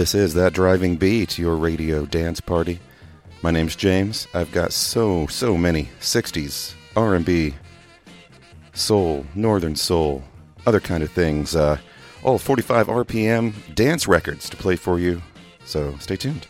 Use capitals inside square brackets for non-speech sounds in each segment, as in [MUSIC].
This is That Driving Beat, your radio dance party. My name's James. I've got so, so many 60s, R&B, soul, northern soul, other kind of things. Uh, all 45 RPM dance records to play for you. So stay tuned.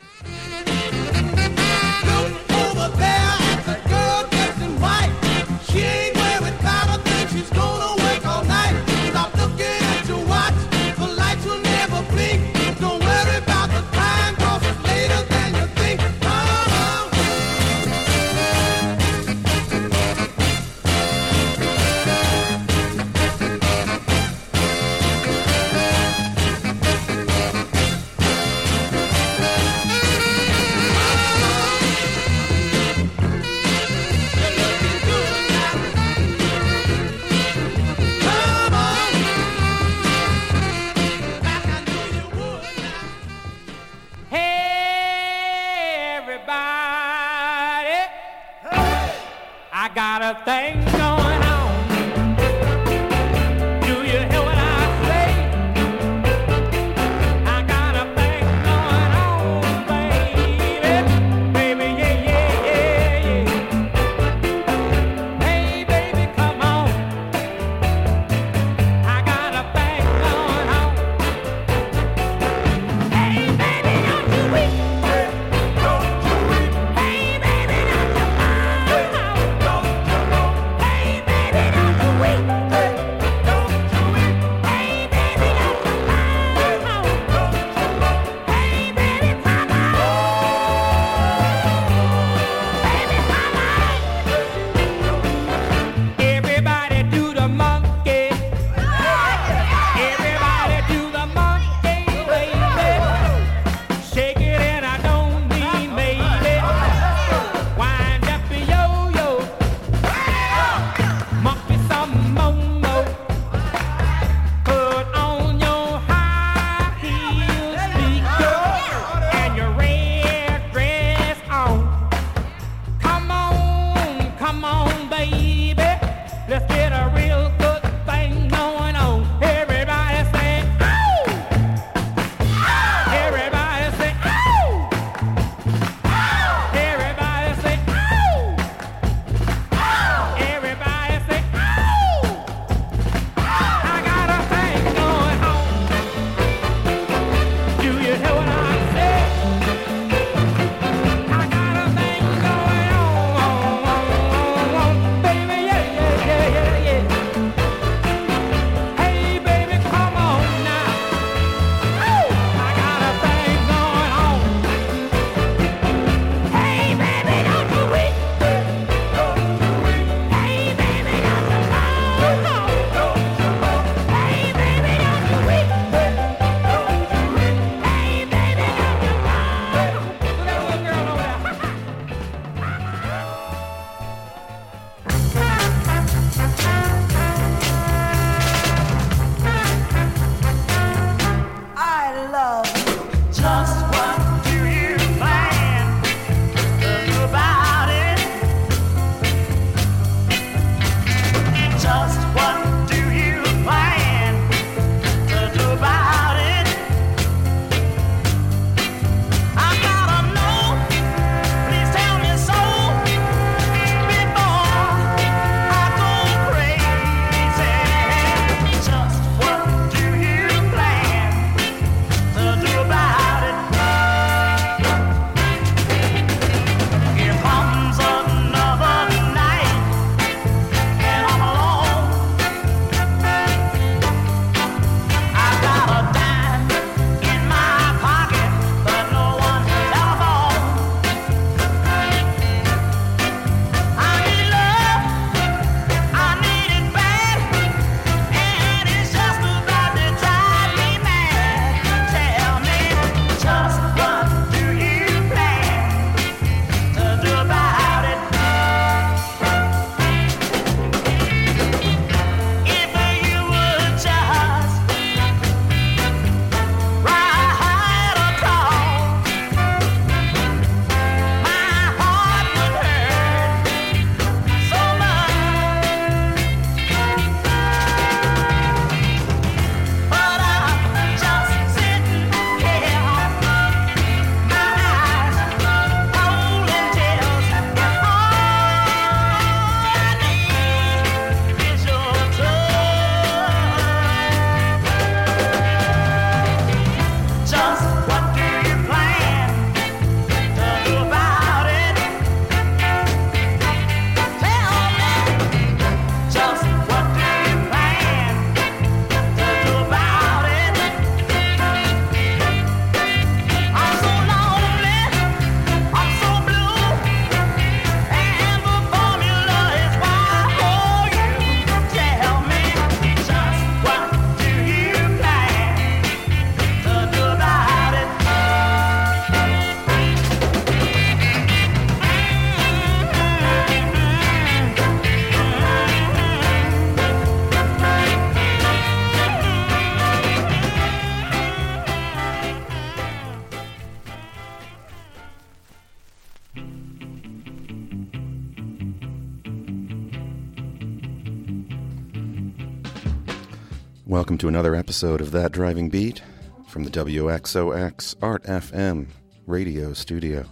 Welcome to another episode of That Driving Beat from the WXOX Art FM radio studio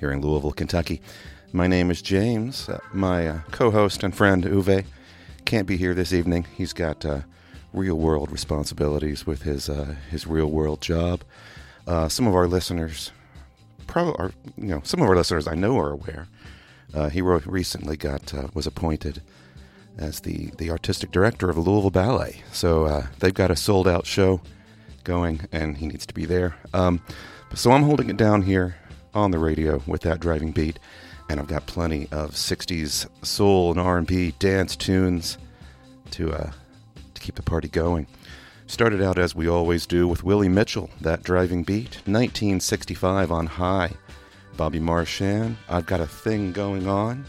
here in Louisville, Kentucky. My name is James. Uh, my uh, co host and friend Uwe can't be here this evening. He's got uh, real world responsibilities with his, uh, his real world job. Uh, some of our listeners, probably, are, you know, some of our listeners I know are aware. Uh, he recently got was appointed as the, the artistic director of Louisville Ballet. So uh, they've got a sold out show going, and he needs to be there. Um, so I'm holding it down here on the radio with that driving beat, and I've got plenty of '60s soul and R&B dance tunes to uh, to keep the party going. Started out as we always do with Willie Mitchell, that driving beat, 1965 on Hi. Bobby Marchan, I've got a thing going on.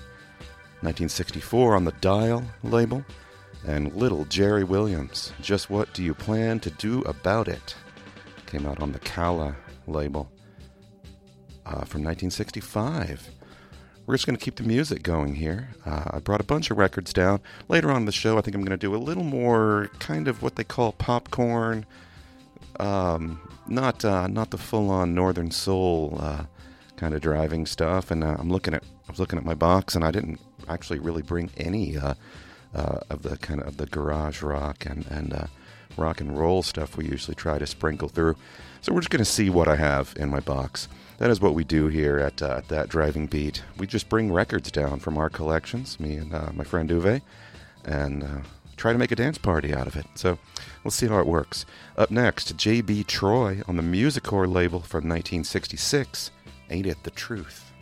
1964 on the Dial label, and Little Jerry Williams, Just What Do You Plan to Do About It? Came out on the Calla label uh, from 1965. We're just going to keep the music going here. Uh, I brought a bunch of records down. Later on in the show, I think I'm going to do a little more kind of what they call popcorn. Um, not uh, not the full-on Northern Soul uh, kind of driving stuff. And uh, I'm looking at I was looking at my box, and I didn't actually really bring any uh, uh, of the kind of the garage rock and and uh, rock and roll stuff we usually try to sprinkle through. So we're just going to see what I have in my box. That is what we do here at, uh, at that driving beat. We just bring records down from our collections, me and uh, my friend Uwe, and uh, try to make a dance party out of it. So we'll see how it works. Up next, J.B. Troy on the Musicor label from 1966. Ain't it the truth?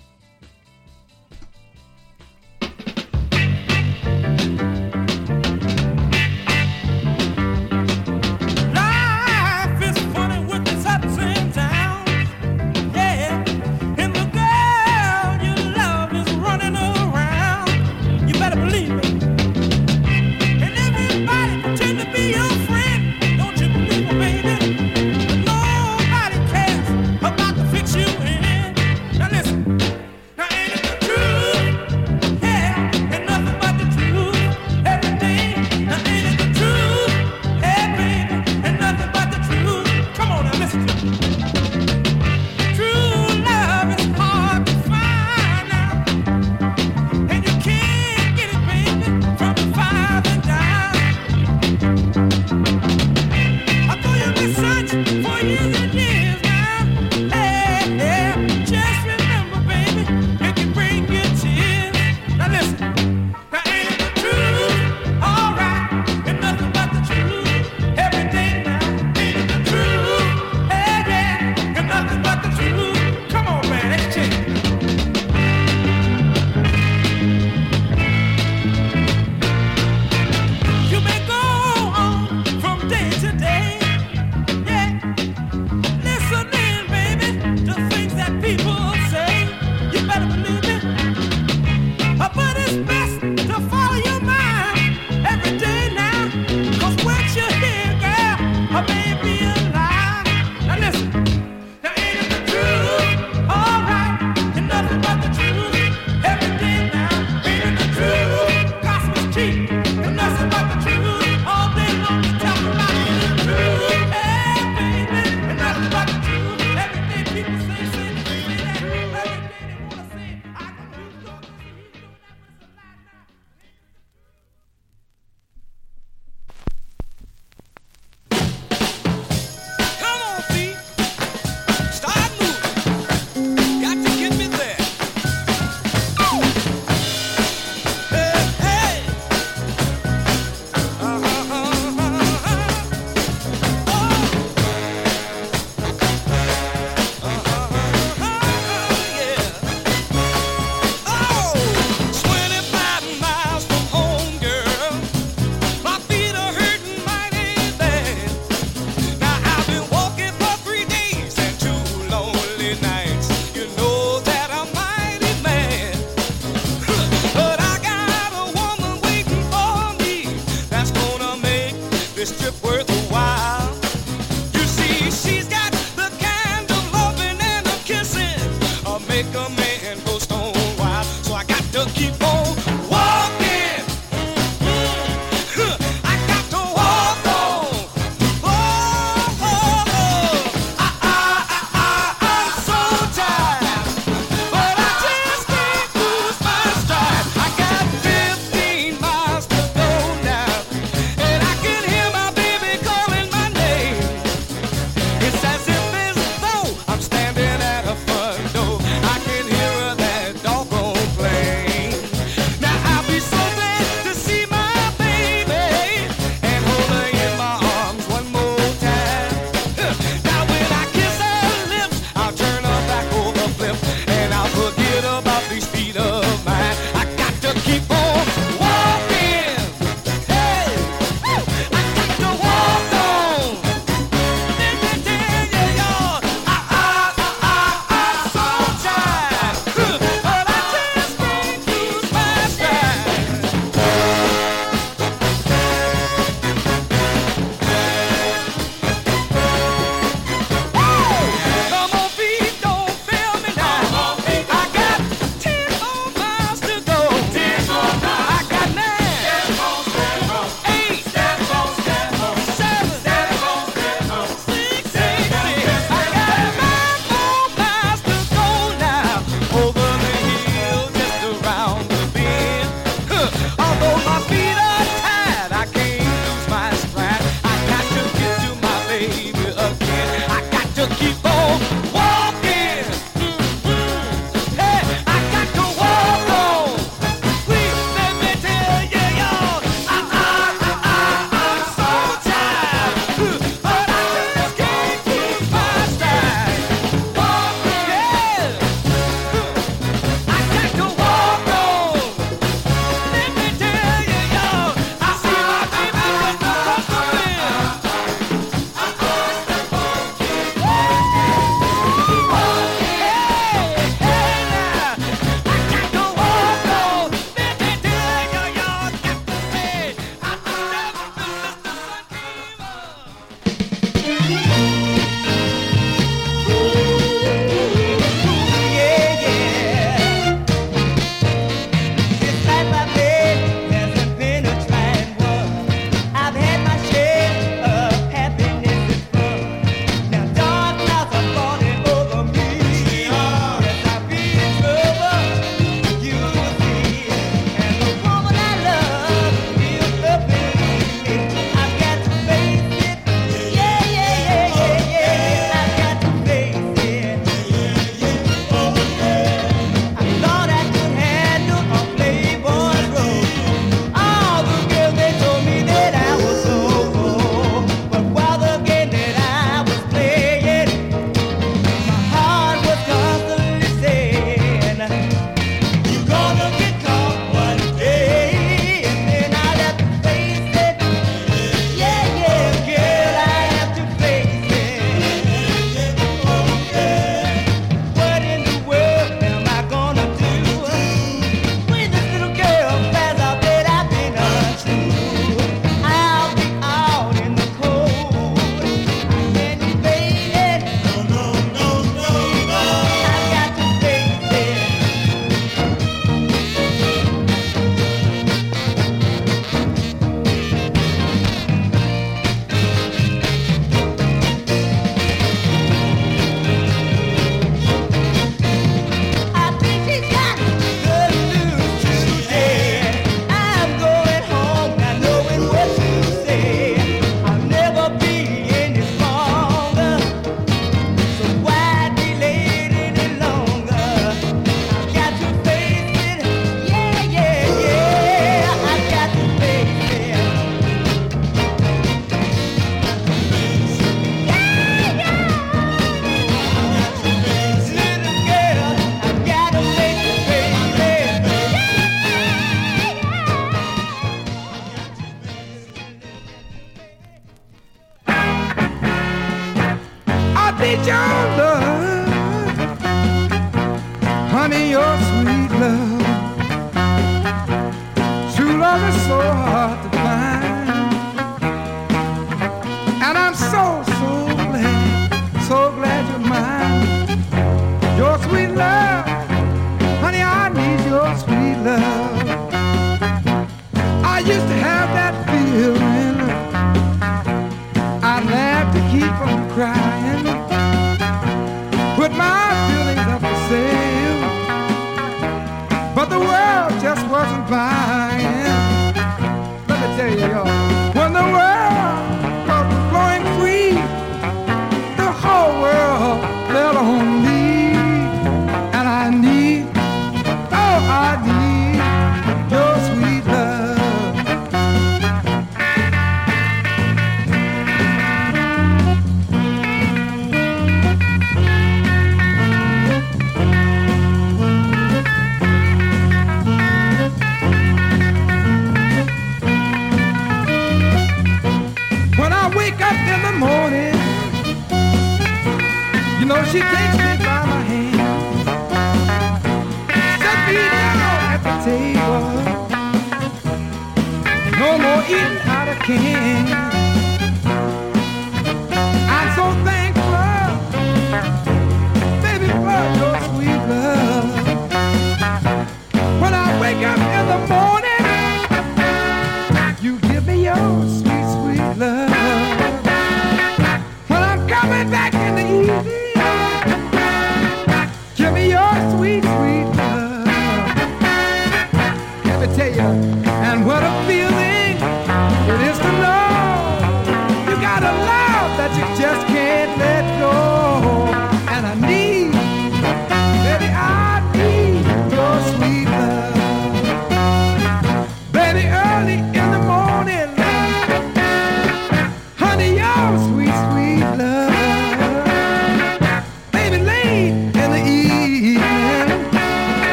Eating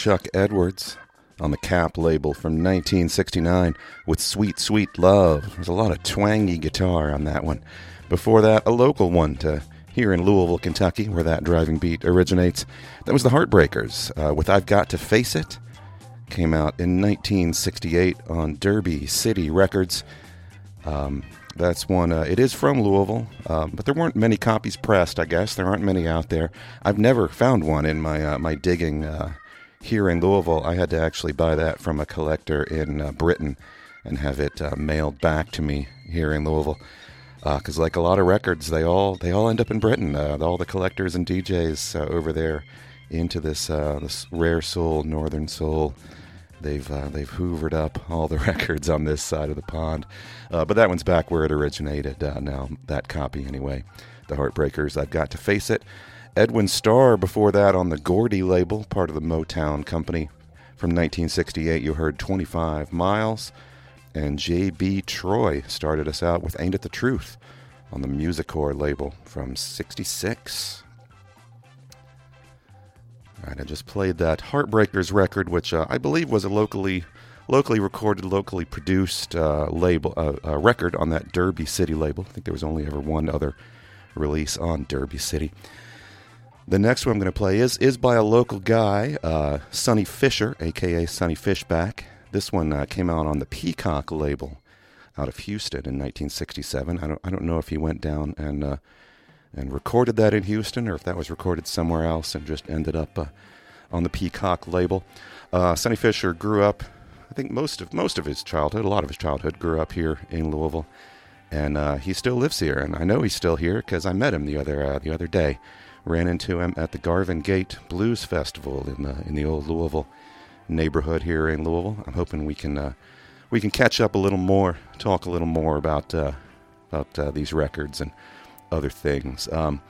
Chuck Edwards on the Cap label from 1969 with Sweet Sweet Love. There's a lot of twangy guitar on that one. Before that, a local one to here in Louisville, Kentucky, where that driving beat originates. That was the Heartbreakers uh, with I've Got to Face It. Came out in 1968 on Derby City Records. Um, that's one. Uh, it is from Louisville, um, but there weren't many copies pressed. I guess there aren't many out there. I've never found one in my uh, my digging uh, here in Louisville. I had to actually buy that from a collector in uh, Britain and have it uh, mailed back to me here in Louisville. Because like a lot of records, they all they all end up in Britain. Uh, all the collectors and DJs uh, over there into this uh, this rare soul, northern soul. They've uh, they've hoovered up all the [LAUGHS] records on this side of the pond, uh, but that one's back where it originated. Uh, now that copy anyway, the Heartbreakers. I've got to face it. Edwin Starr before that on the Gordy label, part of the Motown company. From 1968, you heard 25 Miles, and J.B. Troy started us out with Ain't It the Truth on the Musicor label from 66. All right, I just played that Heartbreakers record, which uh, I believe was a locally locally recorded, locally produced uh, label uh, uh, record on that Derby City label. I think there was only ever one other release on Derby City. The next one I'm going to play is is by a local guy, uh, Sonny Fisher, aka Sonny Fishback. This one uh, came out on the Peacock label out of Houston in 1967. I don't I don't know if he went down and uh, and recorded that in Houston or if that was recorded somewhere else and just ended up uh, on the Peacock label. Uh, Sonny Fisher grew up, I think most of most of his childhood, a lot of his childhood, grew up here in Louisville, and uh, he still lives here. And I know he's still here because I met him the other uh, the other day. Ran into him at the Garvin Gate Blues Festival in the in the old Louisville neighborhood here in Louisville. I'm hoping we can uh, we can catch up a little more, talk a little more about uh, about uh, these records and other things. Um,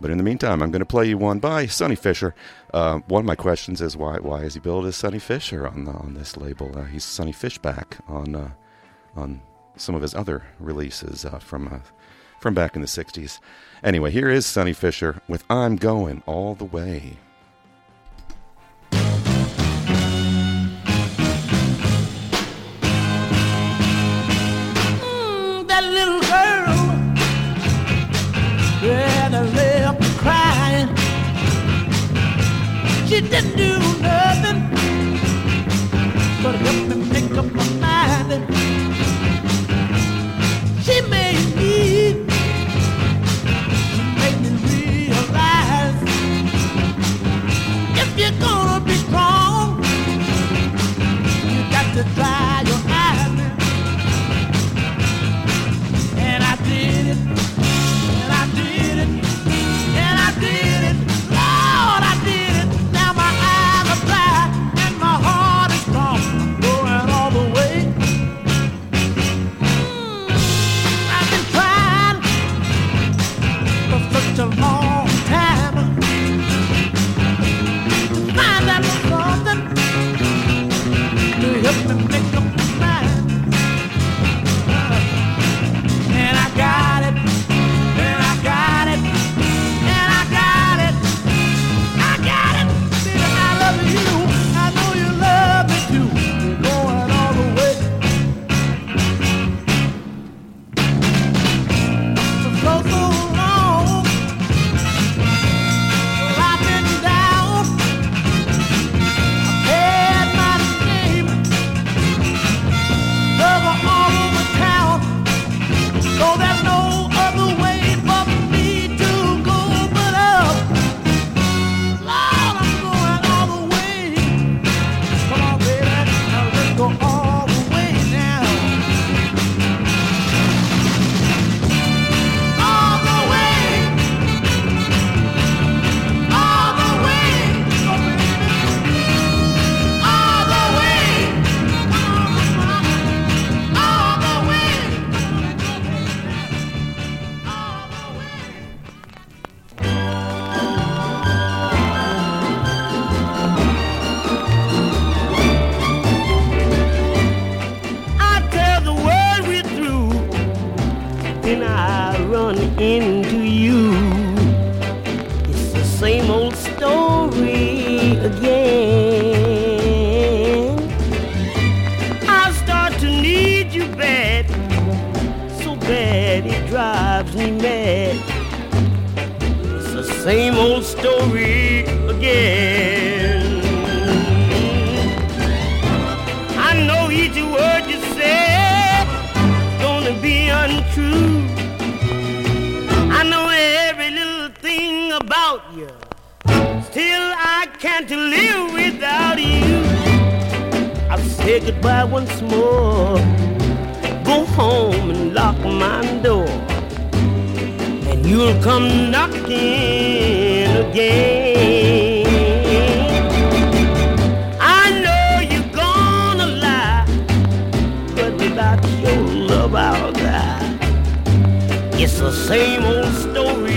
but in the meantime, I'm going to play you one by Sonny Fisher. Uh, one of my questions is why why is he billed as Sonny Fisher on the, on this label? Uh, he's Sonny Fishback on uh, on some of his other releases uh, from uh, from back in the '60s. Anyway, here is Sonny Fisher with "I'm Going All the Way." Mm, that little girl, yeah, that left crying. She didn't say once more. Go home and lock my door. And you'll come knocking again. I know you're gonna lie, but without your love I'll die. It's the same old story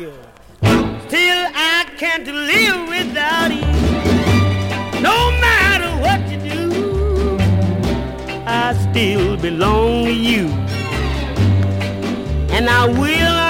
you. Still, I can't live without you. No matter what you do, I still belong to you. And I will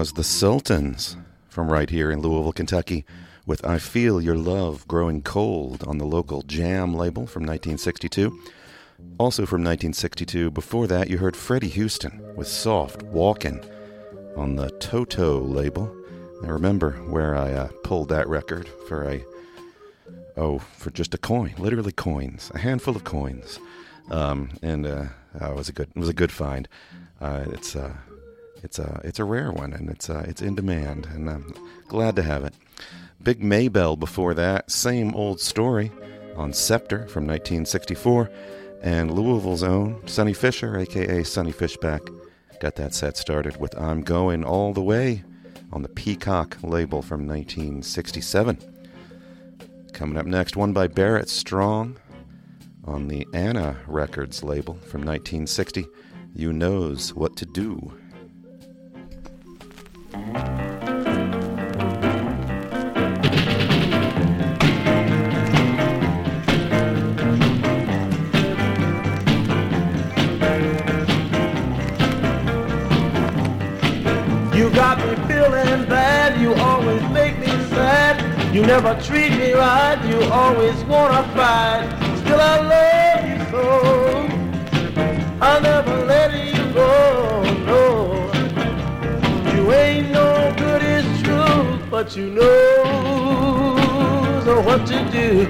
was the Sultans from right here in Louisville, Kentucky, with I Feel Your Love Growing Cold on the local Jam label from 1962. Also from 1962, before that, you heard Freddie Houston with Soft Walkin' on the Toto label. I remember where I uh, pulled that record for a, oh, for just a coin, literally coins, a handful of coins. Um, and uh, uh, it was a good, it was a good find. Uh, it's, uh, it's a it's a rare one, and it's uh, it's in demand, and I'm glad to have it. Big Maybelle before that, same old story on Scepter from 1964, and Louisville's own Sonny Fisher, aka Sonny Fishback, got that set started with I'm Going All the Way on the Peacock label from 1967. Coming up next, one by Barrett Strong on the Anna Records label from 1960, You Knows What to Do. You got me feeling bad, you always make me sad. You never treat me right, you always wanna fight. Still I love but you know what to do.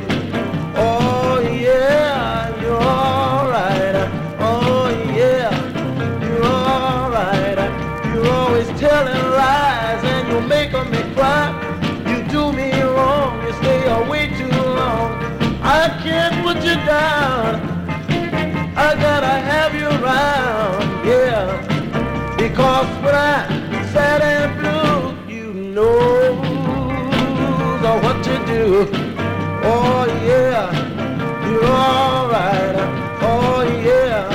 Oh yeah, you're alright. Oh yeah, you're alright. You're always telling lies and you're making me cry. You do me wrong, you stay away too long. I can't put you down. I gotta have you around, yeah. Because when I'm do. Oh yeah, you're alright. Oh yeah,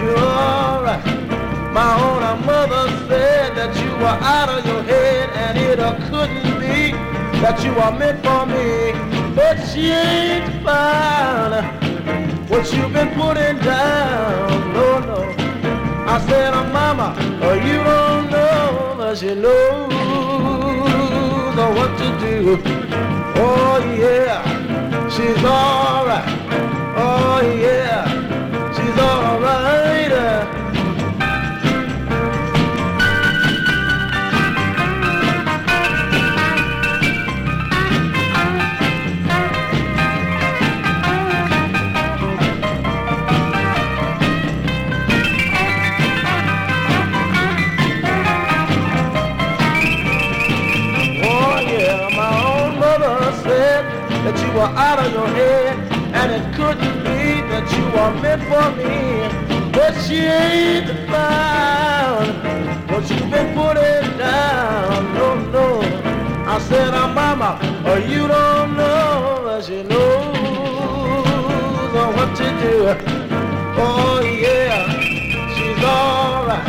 you're alright. My own uh, mother said that you were out of your head and it uh, couldn't be that you are meant for me. But she ain't found what you've been putting down. No, no. I said, oh, mama, oh, you don't know, but she knows oh, what to do. Oh, yeah, she's alright. Oh, yeah, she's alright. Out of your head and it couldn't be that you are meant for me. But she ain't found what you've been putting down. No, no. I said, oh, mama, oh, you don't know, but she knows what to do. Oh yeah, she's alright.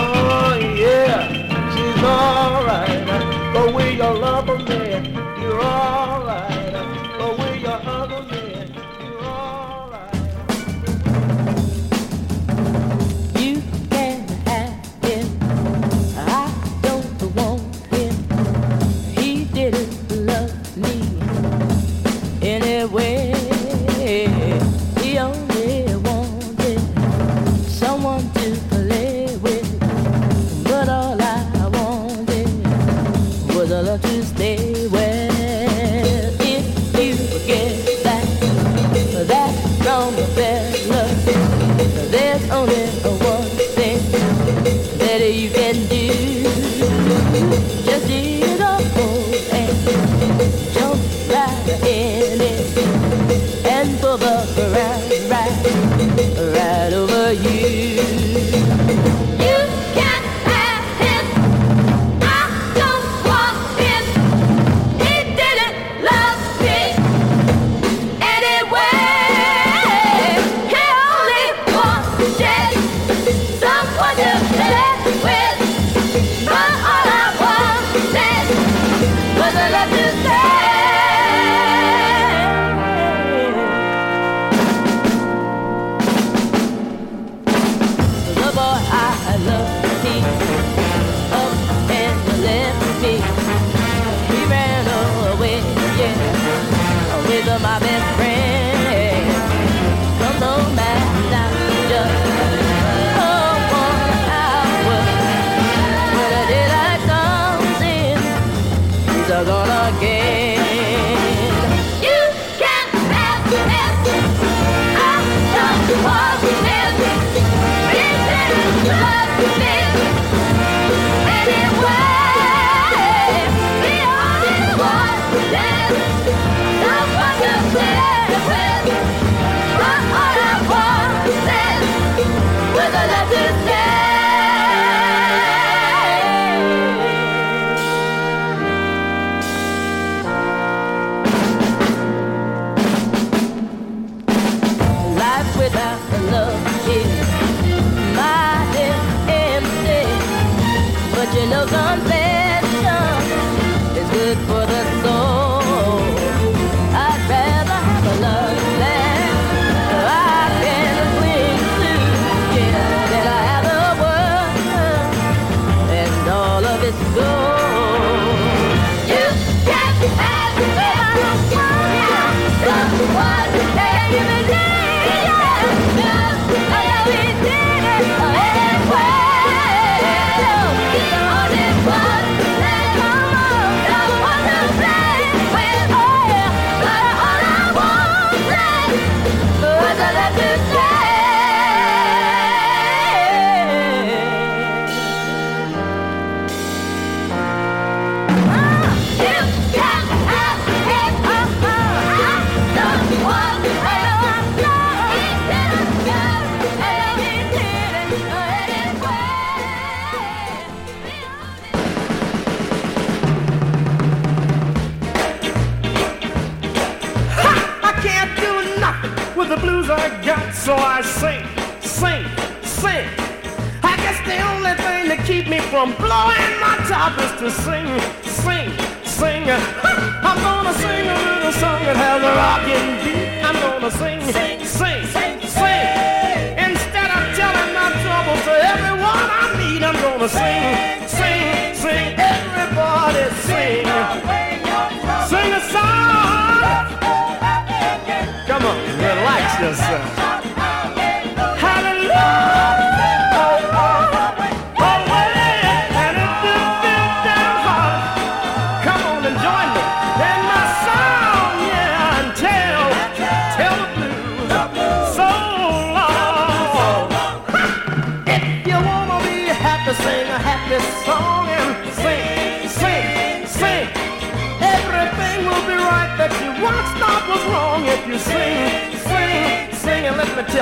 Oh yeah, she's alright. The way you love me, you're alright. So I sing, sing, sing. I guess the only thing to keep me from blowing my top is to sing, sing, sing. [LAUGHS] I'm gonna sing a little song that has a rockin' beat. I'm gonna sing, sing, sing, sing. Instead of telling my troubles to everyone I meet, I'm gonna sing, sing, sing. Everybody sing, sing a song. Come on, relax yourself.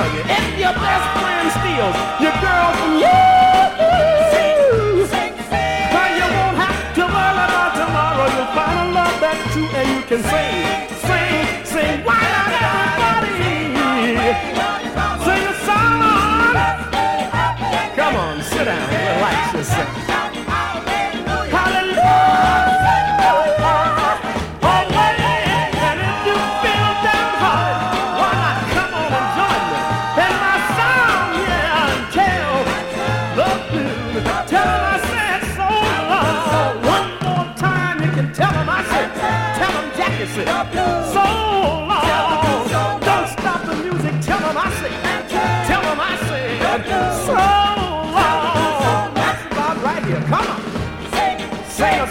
Tell you, if your best friend steals your girl from you, then you won't have to worry about tomorrow. You'll find a love that's true and you can sing, sing, sing. Why not everybody? Sing a song. Come on, sit down, relax yourself.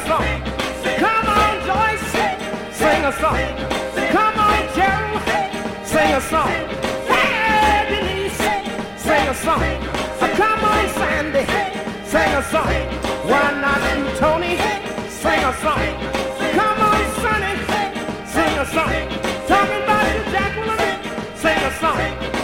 Song. Come on Joyce Sing a song Come on Jerry Sing a song Fabby Sing a song Come on Sandy Sing a song Why not you, Tony? Sing a song. Song. Talking about you, Jacqueline. Sing a song.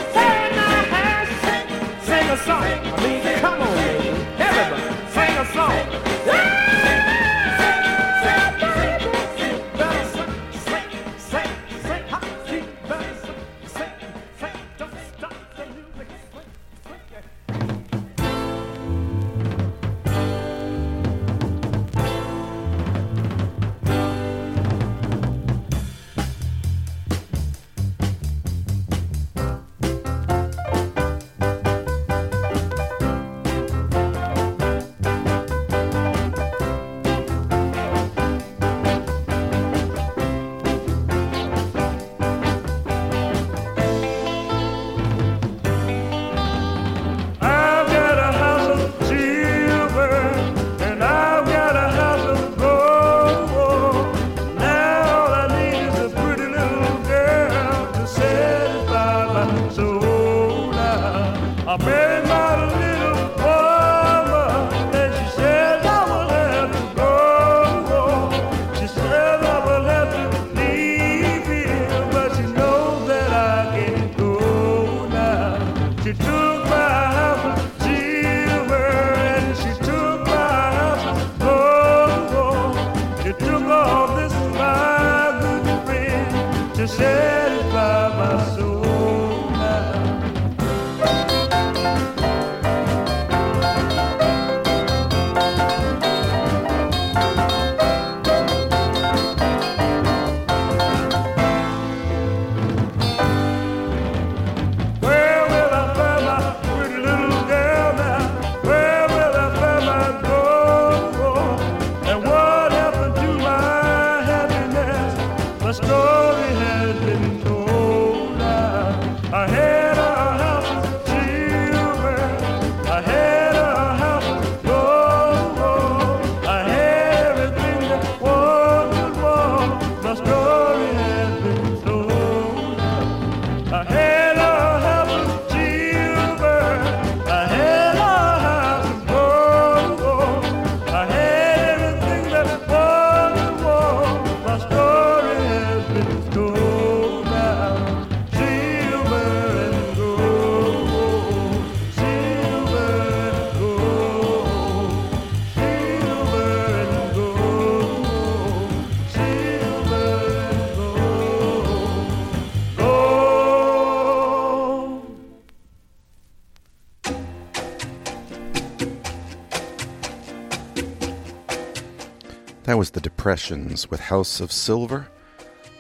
That was the Depressions with House of Silver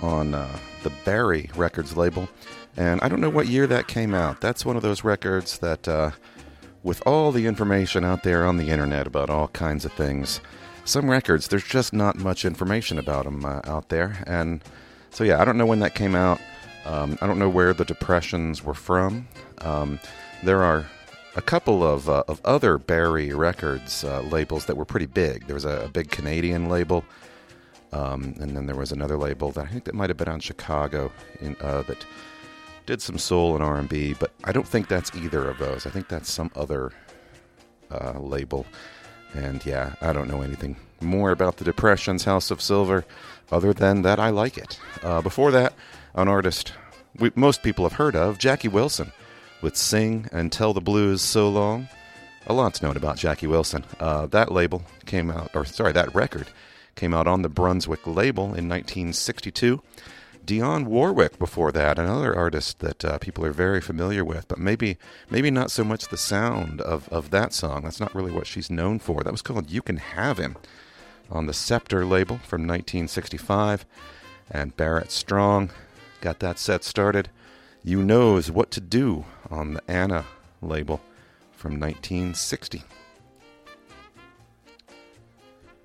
on uh, the Barry Records label. And I don't know what year that came out. That's one of those records that, uh, with all the information out there on the internet about all kinds of things, some records, there's just not much information about them uh, out there. And so, yeah, I don't know when that came out. Um, I don't know where the Depressions were from. Um, there are a couple of, uh, of other Barry Records uh, labels that were pretty big. There was a, a big Canadian label, um, and then there was another label that I think that might have been on Chicago in, uh, that did some soul and R&B, but I don't think that's either of those. I think that's some other uh, label. And yeah, I don't know anything more about the Depressions House of Silver other than that I like it. Uh, before that, an artist we, most people have heard of, Jackie Wilson, with Sing and Tell the Blues So Long. A lot's known about Jackie Wilson. Uh, that label came out, or sorry, that record came out on the Brunswick label in 1962. Dionne Warwick before that, another artist that uh, people are very familiar with, but maybe maybe not so much the sound of, of that song. That's not really what she's known for. That was called You Can Have Him on the Scepter label from 1965. And Barrett Strong got that set started. You Knows What to Do on the Anna label from 1960.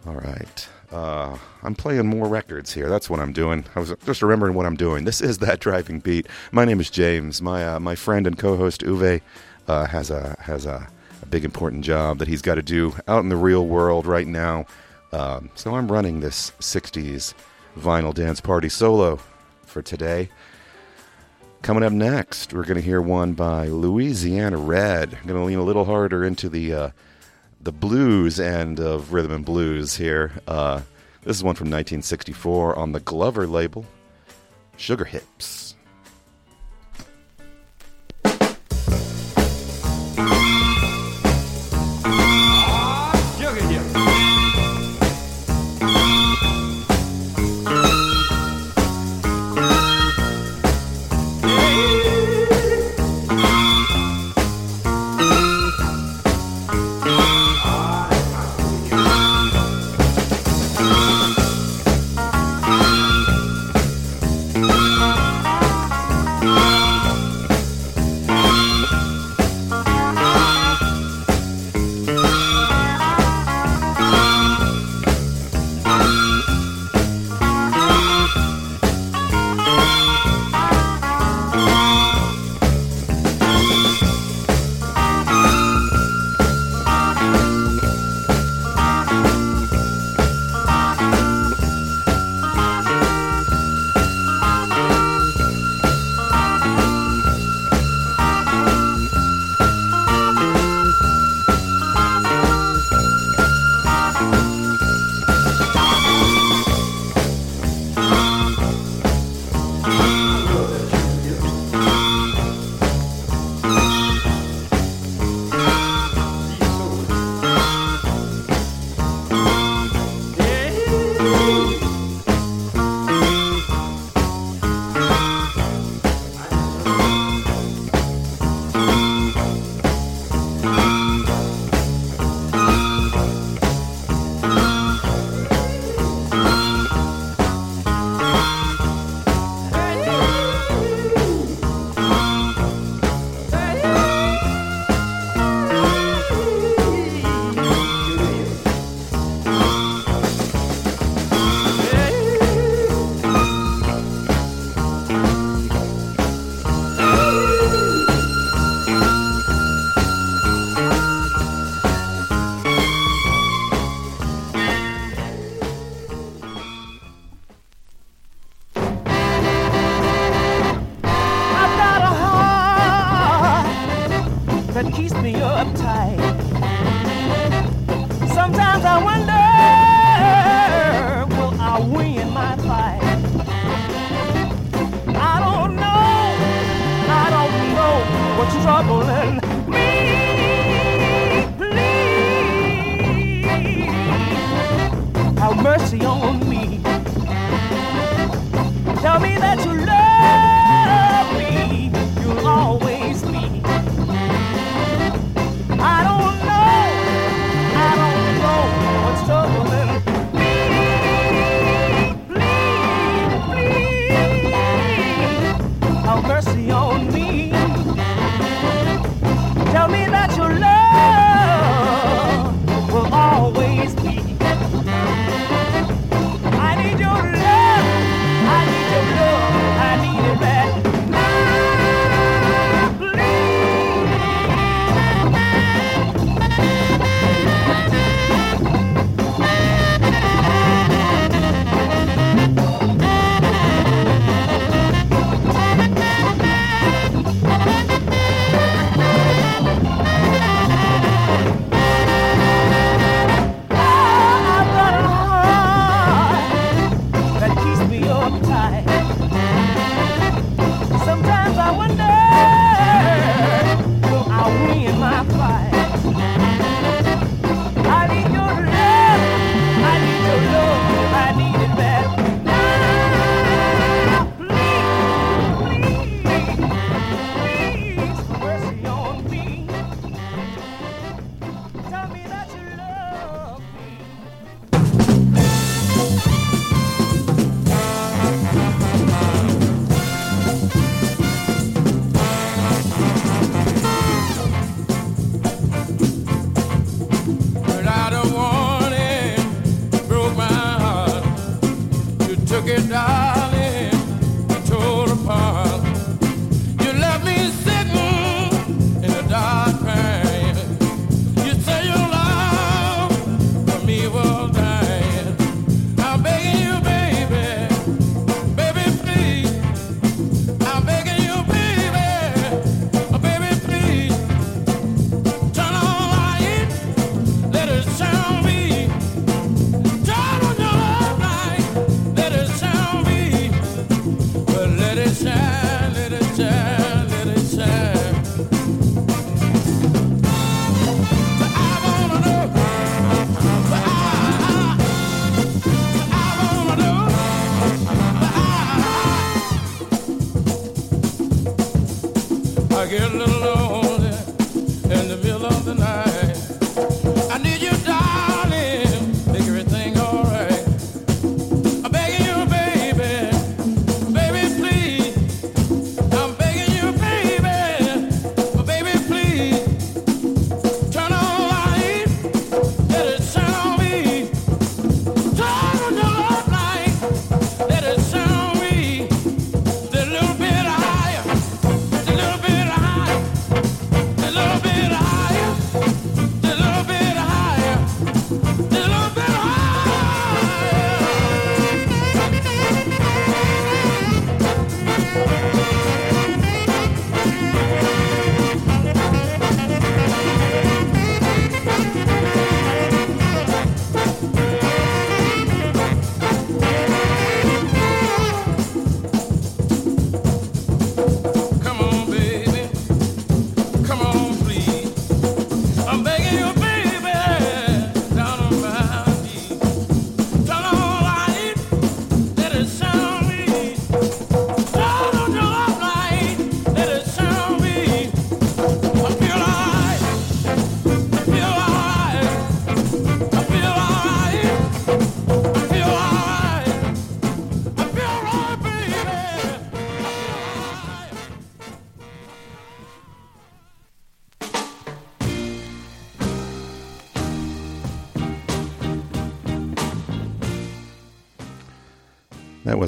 All right. Uh, I'm playing more records here. That's what I'm doing. I was just remembering what I'm doing. This is that driving beat. My name is James. My uh, my friend and co-host Uwe uh, has a has a, a, big important job that he's got to do out in the real world right now. Um, so I'm running this '60s vinyl dance party solo for today. Coming up next, we're going to hear one by Louisiana Red. I'm going to lean a little harder into the uh, the blues end of rhythm and blues here. Uh, this is one from 1964 on the Glover label, Sugar Hips.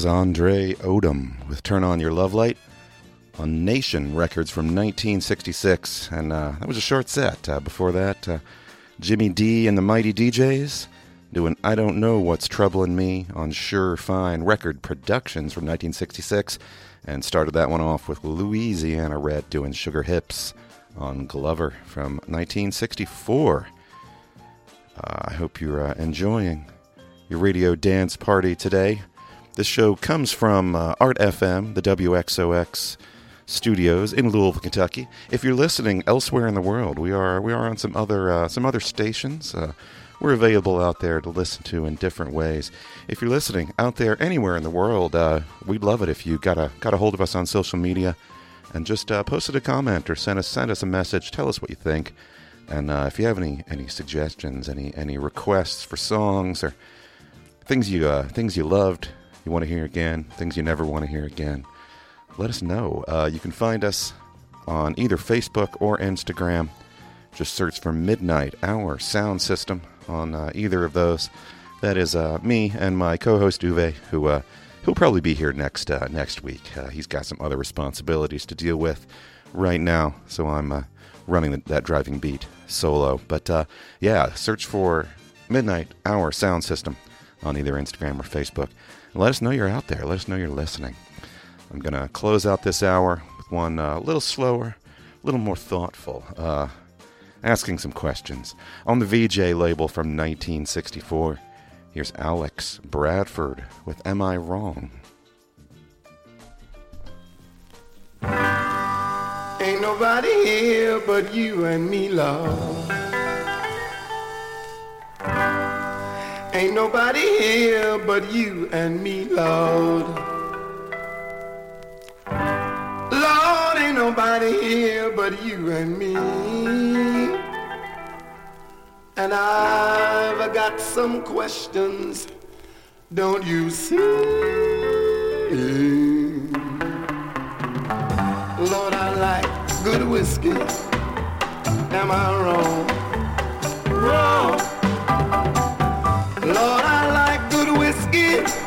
Was Andre Odom with Turn On Your Love Light on Nation Records from 1966. And uh, that was a short set. Uh, before that, uh, Jimmy Dee and the Mighty Dee Jays doing I Don't Know What's Troubling Me on Sure Fine Record Productions from 1966. And started that one off with Louisiana Red doing Sugar Hips on Glover from 1964. Uh, I hope you're uh, enjoying your radio dance party today. This show comes from uh, Art FM, the WXOX studios in Louisville, Kentucky. If you're listening elsewhere in the world, we are we are on some other uh, some other stations. Uh, we're available out there to listen to in different ways. If you're listening out there anywhere in the world, uh, we'd love it if you got a got a hold of us on social media and just uh, posted a comment or send us send us a message. Tell us what you think, and uh, if you have any any suggestions, any any requests for songs or things you things you loved, you want to hear again, things you never want to hear again, let us know. Uh, you can find us on either Facebook or Instagram. Just search for Midnight Hour Sound System on uh, either of those. That is uh, me and my co-host Uwe, who uh, he'll probably be here next uh, next week. Uh, he's got some other responsibilities to deal with right now, so I'm uh, running the, that driving beat solo. But yeah, search for Midnight Hour Sound System on either Instagram or Facebook. Let us know you're out there. Let us know you're listening. I'm going to close out this hour with one uh, a little slower, a little more thoughtful, uh, asking some questions. On the Vee-Jay label from 1964, here's Alex Bradford with Am I Wrong? Ain't nobody here but you and me, love. Ain't nobody here but you and me, Lord. Lord, ain't nobody here but you and me. And I've got some questions, don't you see? Lord, I like good whiskey. Am I wrong? Wrong. Lord, I like good whiskey.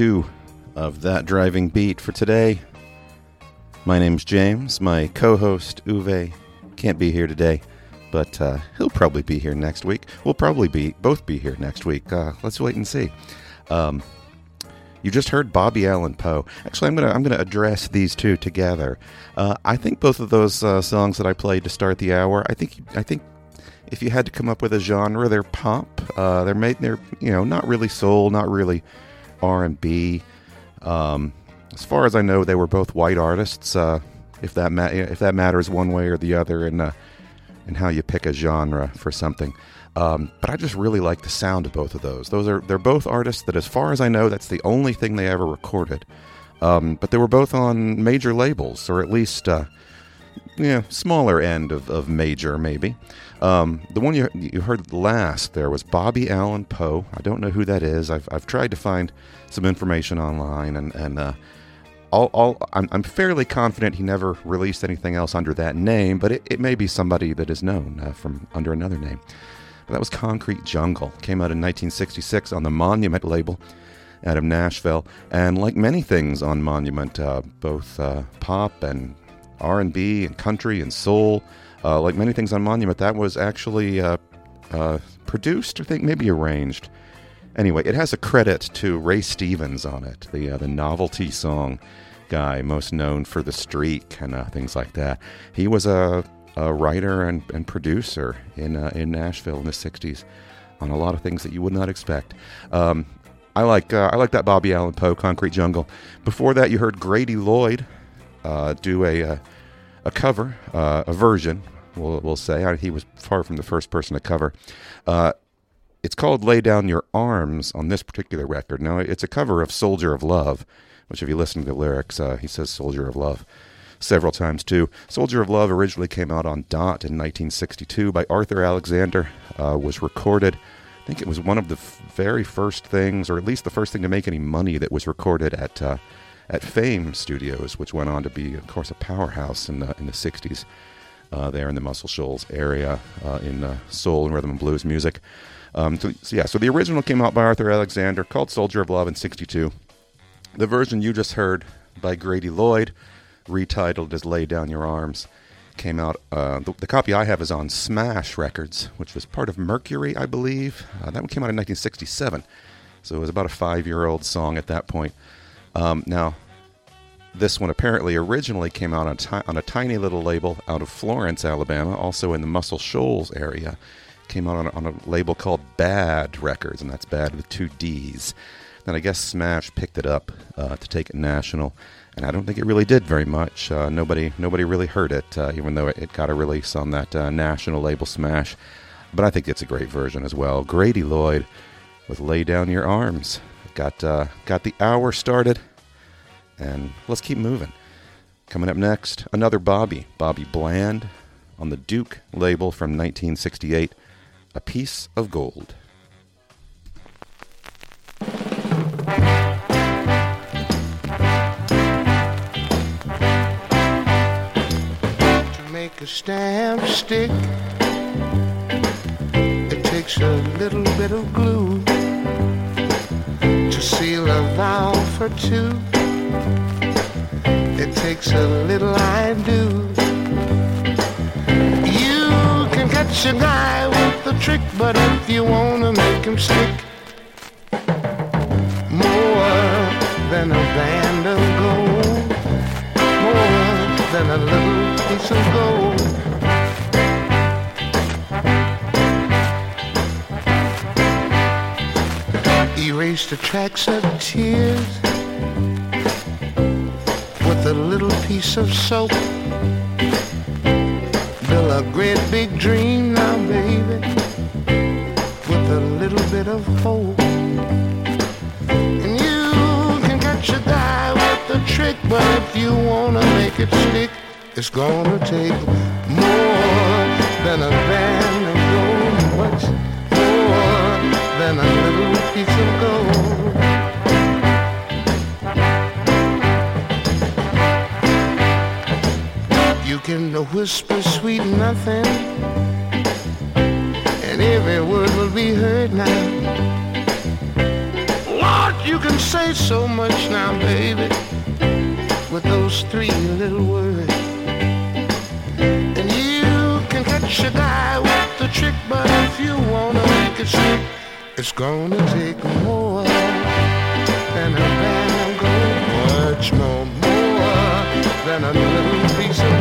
Two of That Driving Beat for today. My name's James. My co host, Uwe, can't be here today, but uh, he'll probably be here next week. We'll probably be both be here next week. Uh, let's wait and see. Um, you just heard Bobby Allen Poe. Actually, I'm gonna I'm gonna address these two together. Uh, I think both of those uh, songs that I played to start the hour. I think I think if you had to come up with a genre, they're pop. Uh, they're made. They're you know not really soul, not really R and B. Um, as far as I know, they were both white artists. Uh, if that ma- if that matters one way or the other, in uh, in how you pick a genre for something. Um, but I just really like the sound of both of those. Those are they're both artists that, as far as I know, that's the only thing they ever recorded. Um, but they were both on major labels, or at least, uh, yeah, smaller end of, of major, maybe. Um, the one you you heard last there was Bobby Allen Poe. I don't know who that is. I've I've tried to find some information online, and and uh, all, all I'm, I'm fairly confident he never released anything else under that name, but it, it may be somebody that is known uh, from under another name. But that was Concrete Jungle. Came out in 1966 on the Monument label out of Nashville, and like many things on Monument, uh, both uh, pop and R&B and country and soul, uh, like many things on Monument, that was actually uh, uh, produced, I think, maybe arranged. Anyway, it has a credit to Ray Stevens on it, the uh, the novelty song guy, most known for The Streak and uh, things like that. He was a, a writer and, and producer in uh, in Nashville in the '60s on a lot of things that you would not expect. Um, I like I like that Bobby Allen Poe Concrete Jungle. Before that, you heard Grady Lloyd do a a cover, uh, a version. We'll, we'll say he was far from the first person to cover. Uh, it's called Lay Down Your Arms on this particular record. Now, it's a cover of Soldier of Love, which, if you listen to the lyrics, uh, he says Soldier of Love several times too. Soldier of Love originally came out on Dot in 1962 by Arthur Alexander, uh, was recorded. I think it was one of the f- very first things, or at least the first thing to make any money that was recorded at uh, at Fame Studios, which went on to be, of course, a powerhouse in the in the 60s. Uh, there in the Muscle Shoals area uh, in uh, soul and rhythm and blues music. Um, so, so, yeah, so the original came out by Arthur Alexander called Soldier of Love in 62. The version you just heard by Grady Lloyd, retitled as Lay Down Your Arms, came out. Uh, the, the copy I have is on Smash Records, which was part of Mercury, I believe. Uh, that one came out in 1967. So it was about a five year old song at that point. Um, now, this one apparently originally came out on, ti- on a tiny little label out of Florence, Alabama, also in the Muscle Shoals area. Came out on a, on a label called Badd Records, and that's bad with two D's. Then I guess Smash picked it up uh, to take it national, and I don't think it really did very much. Uh, nobody nobody really heard it, uh, even though it, it got a release on that uh, national label Smash. But I think it's a great version as well. Grady Lloyd with "Lay Down Your Arms." Got uh, got the hour started, and let's keep moving. Coming up next, another Bobby, Bobby Bland, on the Duke label from 1968, "A Piece of Gold." to make a stamp stick. It takes a little bit of glue seal a vow for two. It takes a little I do. You can catch a guy with a trick, but if you wanna make him stick more than a band of gold more than a little piece of gold. Erase the tracks of tears with a little piece of soap. Build a great big dream now, baby, with a little bit of hope. And you can catch a guy with a trick, but if you wanna make it stick, it's gonna take more than a band than a little piece of gold. You can whisper sweet nothing, and every word will be heard now. Lord, you can say so much now, baby, with those three little words. And you can catch a guy with the trick, but if you wanna, make can slip. It's gonna take more, than a band, gonna much more, more than a little piece of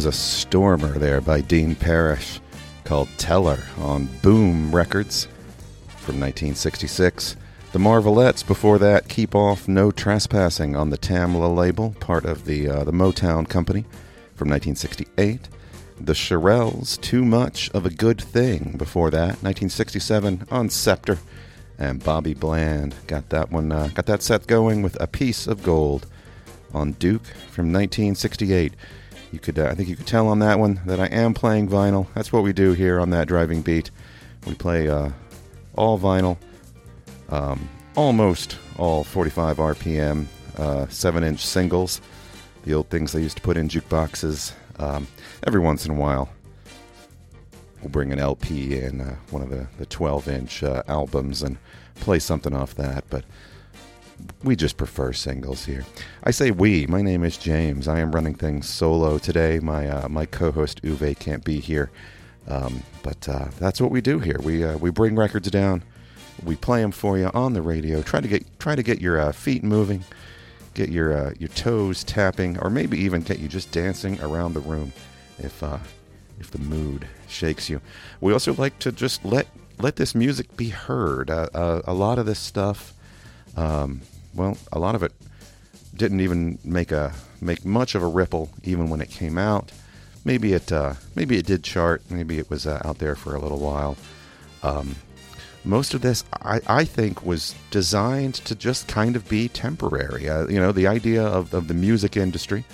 was a stormer there by Dean Parrish called Tell Her on Boom Records from 1966. The Marvelettes before that, Keep Off No Trespassing on the Tamla label, part of the, uh, the Motown Company from 1968. The Shirelles, Too Much of a Good Thing before that, 1967 on Scepter. And Bobby Bland got that one, uh, got that set going with A Piece of Gold on Duke from 1968. You could, uh, I think you could tell on that one that I am playing vinyl. That's what we do here on that driving beat. We play uh, all vinyl, um, almost all 45 RPM, uh, seven-inch singles, the old things they used to put in jukeboxes. Um, every once in a while, we'll bring an LP in, uh, one of the the 12-inch uh, albums, and play something off that. But we just prefer singles here. I say we. My name is James. I am running things solo today. My uh, my co-host Uwe can't be here, um, but uh, that's what we do here. We uh, we bring records down, we play them for you on the radio. Try to get try to get your uh, feet moving, get your uh, your toes tapping, or maybe even get you just dancing around the room, if uh, if the mood shakes you. We also like to just let let this music be heard. A lot of this stuff. Um, well, a lot of it didn't even make a make much of a ripple even when it came out. Maybe it uh, maybe it did chart. Maybe it was uh, out there for a little while. Um, most of this, I, I think, was designed to just kind of be temporary. Uh, you know, the idea of, of the music industry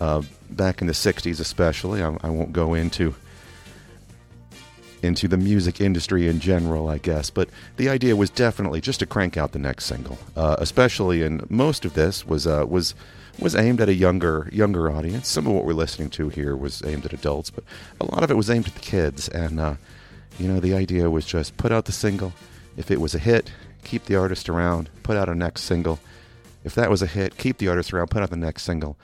uh, back in the '60s, especially. I, I won't go into into the music industry in general, I guess. But the idea was definitely just to crank out the next single, uh, especially, and most of this was uh, was was aimed at a younger younger audience. Some of what we're listening to here was aimed at adults, but a lot of it was aimed at the kids. And uh, you know, the idea was just put out the single. If it was a hit, keep the artist around, put out a next single. If that was a hit, keep the artist around, put out the next single.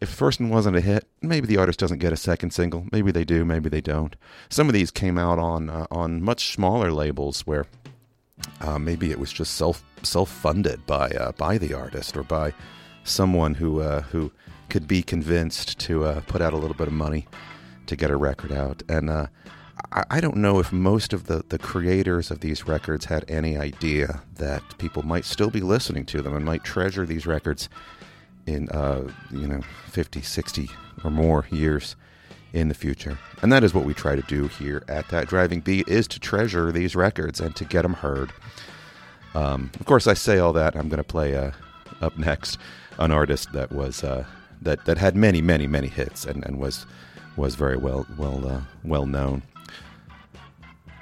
If first one wasn't a hit, maybe the artist doesn't get a second single. Maybe they do, maybe they don't. Some of these came out on uh, on much smaller labels where uh, maybe it was just self self funded by uh, by the artist or by someone who uh, who could be convinced to uh, put out a little bit of money to get a record out. And uh, I, I don't know if most of the, the creators of these records had any idea that people might still be listening to them and might treasure these records in uh, you know 50 60 or more years in the future. And that is what we try to do here at that driving beat is to treasure these records and to get them heard. Um, of course i say all that i'm going to play uh, up next an artist that was uh, that that had many many many hits and, and was was very well well uh, well known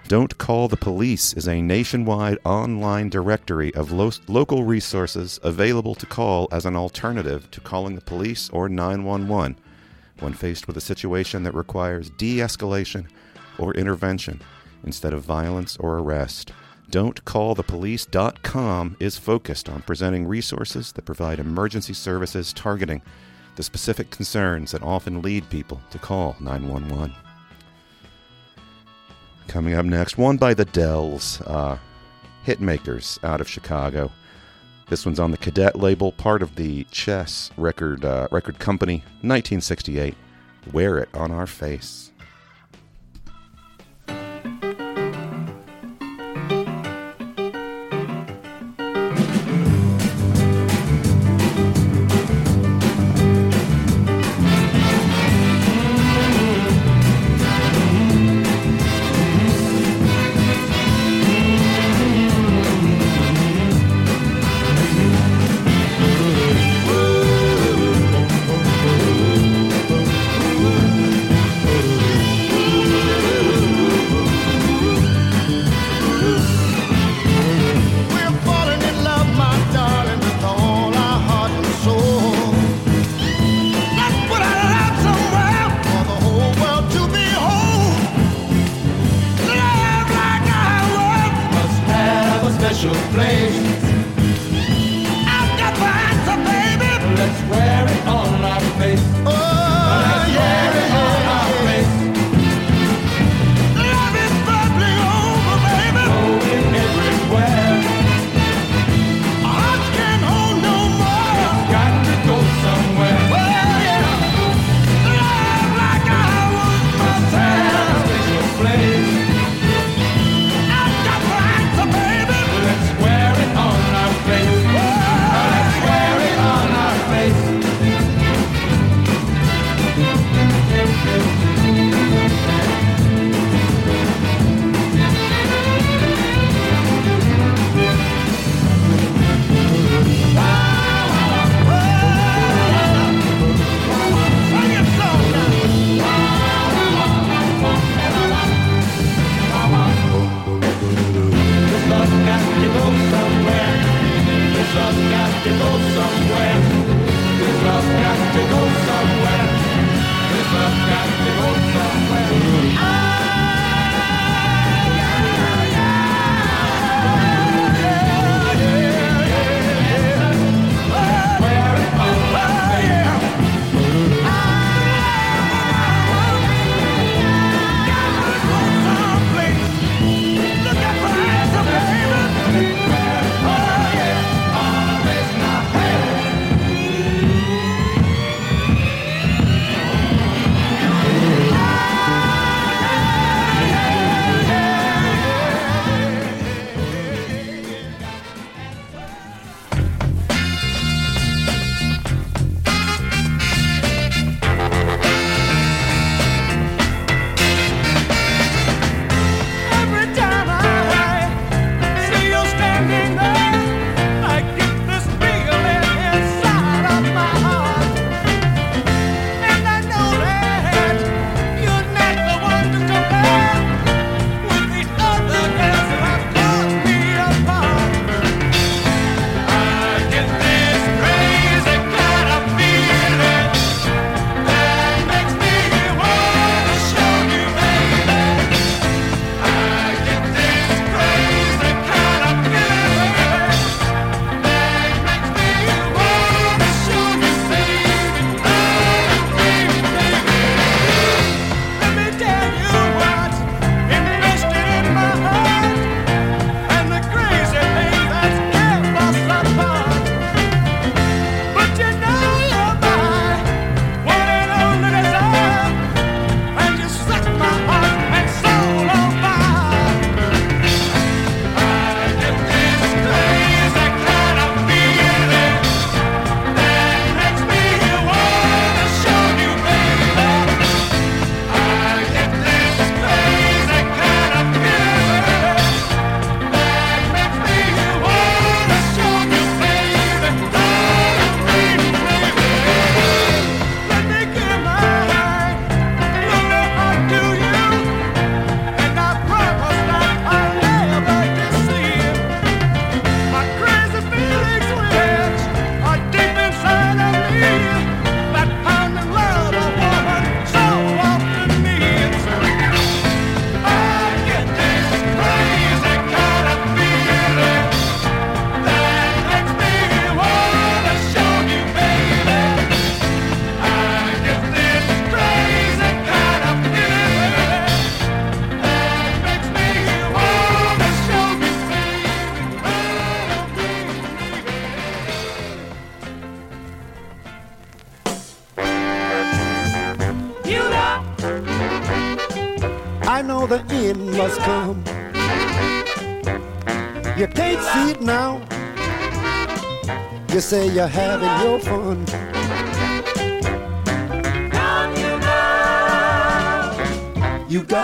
don't Call the Police is a nationwide online directory of lo- local resources available to call as an alternative to calling the police or 911 when faced with a situation that requires de escalation or intervention instead of violence or arrest. Don'tCallThePolice.com is focused on presenting resources that provide emergency services targeting the specific concerns that often lead people to call 911. Coming up next, one by the Dells, uh, Hitmakers out of Chicago. This one's on the Cadet label, part of the Chess record uh, record company, 1968. Wear it on our face.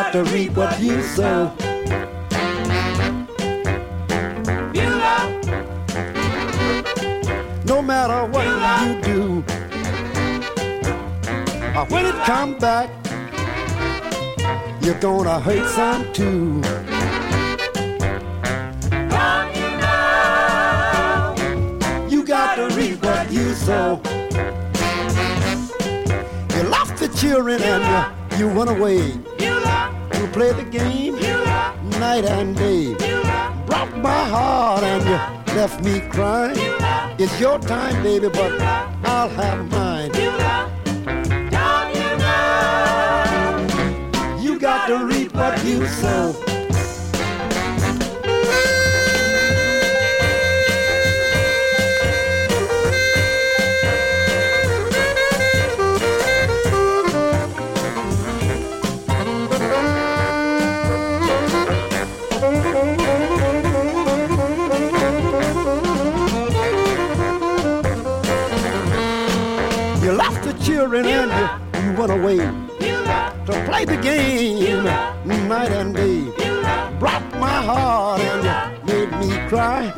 You got to reap what you sow. No matter what you do, or when it come back, you're gonna hurt some too. You got to reap what you sow. You lost the children and you, you went away. Play the game night and day. Broke my heart and you left me crying. It's your time, baby, but I'll have mine. You got to reap what you sow. Went away to play the game night and day. Broke my heart and you made me cry.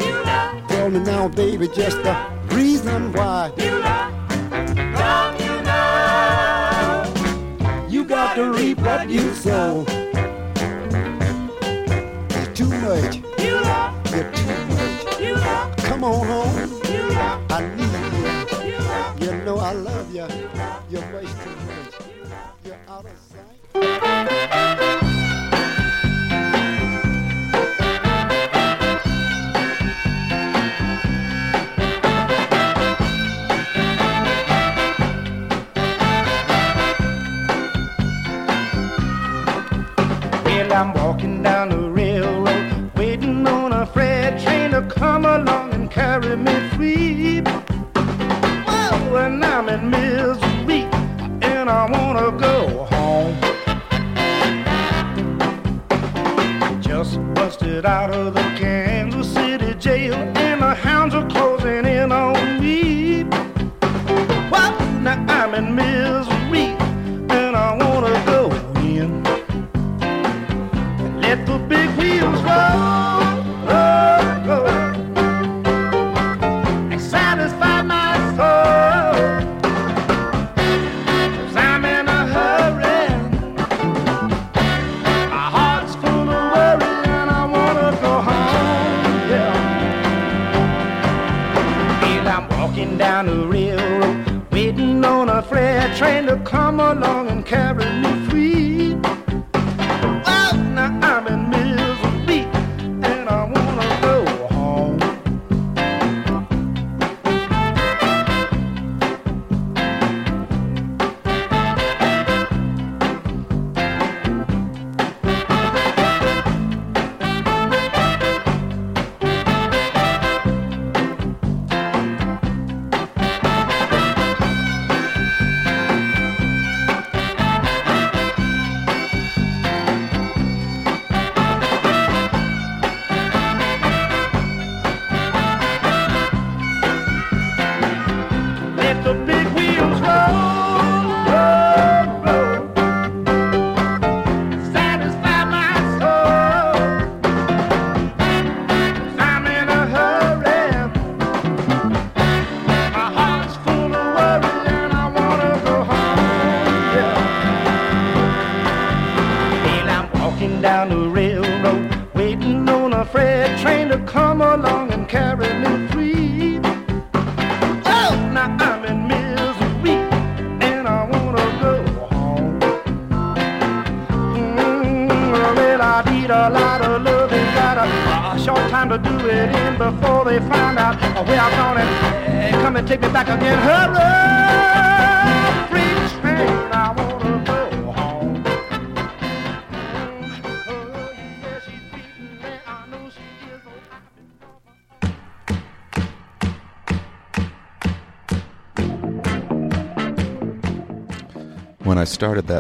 Tell me now, baby, just the reason why. You got to reap what you sow. You're too much. You're too much. Come on home. I need you. You know I love you. You're much too much.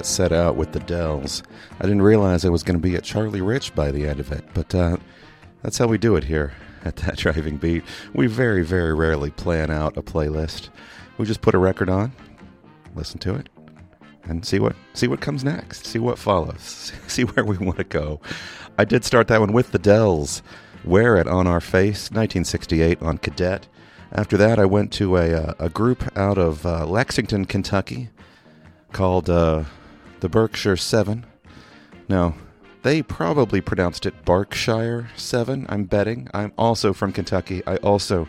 That set out with the Dells, I didn't realize I was going to be at Charlie Rich by the end of it, but uh, that's how we do it here at That [LAUGHS] Driving Beat. We very, very rarely plan out a playlist. We just put a record on, listen to it, and see what see what comes next, see what follows, [LAUGHS] see where we want to go. I did start that one with the Dells. Wear It on Our Face, 1968 on Cadet. After that, I went to a, uh, a group out of uh, Lexington, Kentucky called uh, the Berkshire Seven. Now, they probably pronounced it Berkshire Seven, I'm betting. I'm also from Kentucky. I also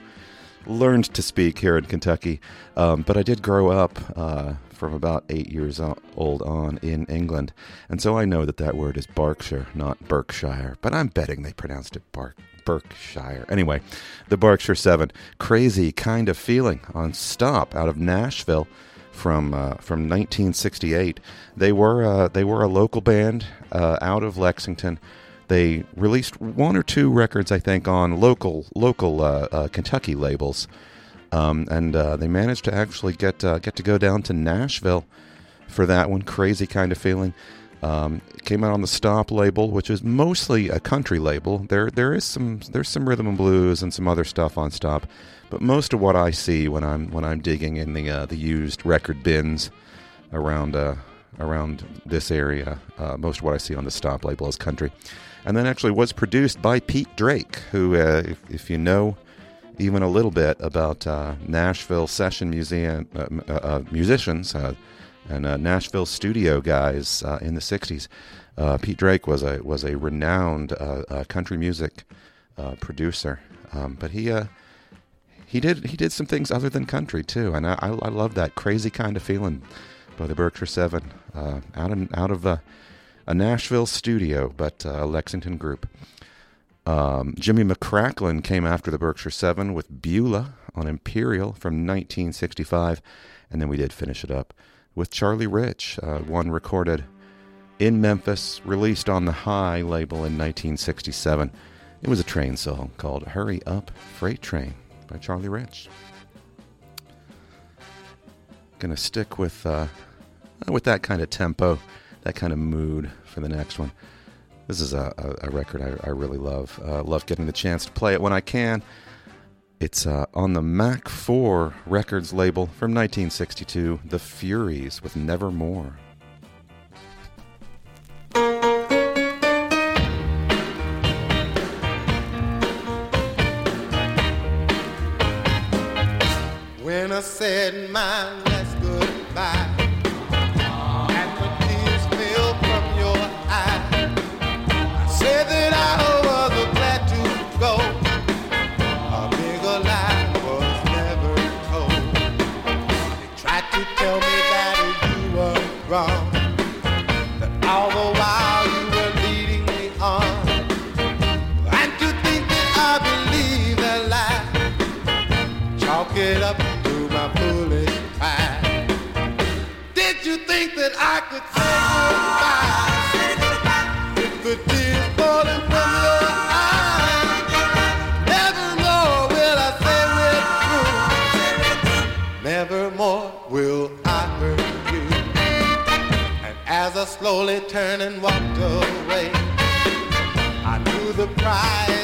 learned to speak here in Kentucky, um, but I did grow up uh, from about eight years old on in England, and so I know that that word is Berkshire, not Berkshire. But I'm betting they pronounced it Bark. Berkshire. Anyway, the Berkshire Seven, crazy kind of feeling on Stop out of Nashville from uh, from 1968. They were uh, they were a local band uh, out of Lexington. They released one or two records, I think, on local local uh, uh, Kentucky labels, um, and uh, they managed to actually get get to go down to Nashville for that one. Crazy kind of feeling. Um, came out on the Stop label, which is mostly a country label. There there is some there's some rhythm and blues and some other stuff on Stop, but most of what I see when I'm when I'm digging in the uh, the used record bins around uh, around this area, uh, most of what I see on the Stop label is country, and then actually was produced by Pete Drake, who uh, if, if you know even a little bit about uh, Nashville session museum uh, uh, uh, musicians uh, and Nashville studio guys in the '60s. Uh, Pete Drake was a was a renowned country music producer, um, but he he did he did some things other than country too, and I, I, love that crazy kind of feeling by the Berkshire Seven uh, out of out of a, a Nashville studio, but uh, a Lexington group. Um, Jimmy McCracklin came after the Berkshire Seven with Beulah on Imperial from 1965, and then we did finish it up with Charlie Rich, uh, one recorded in Memphis, released on the Hi label in 1967. It was a train song called Hurry Up Freight Train by Charlie Rich. Gonna stick with uh, with that kind of tempo, that kind of mood for the next one. This is a, a, a record I, I, really love. Uh, love getting the chance to play it when I can. It's uh, on the Mac 4 Records label from 1962, The Furys with Nevermore. When I slowly turned and walked away, I knew the price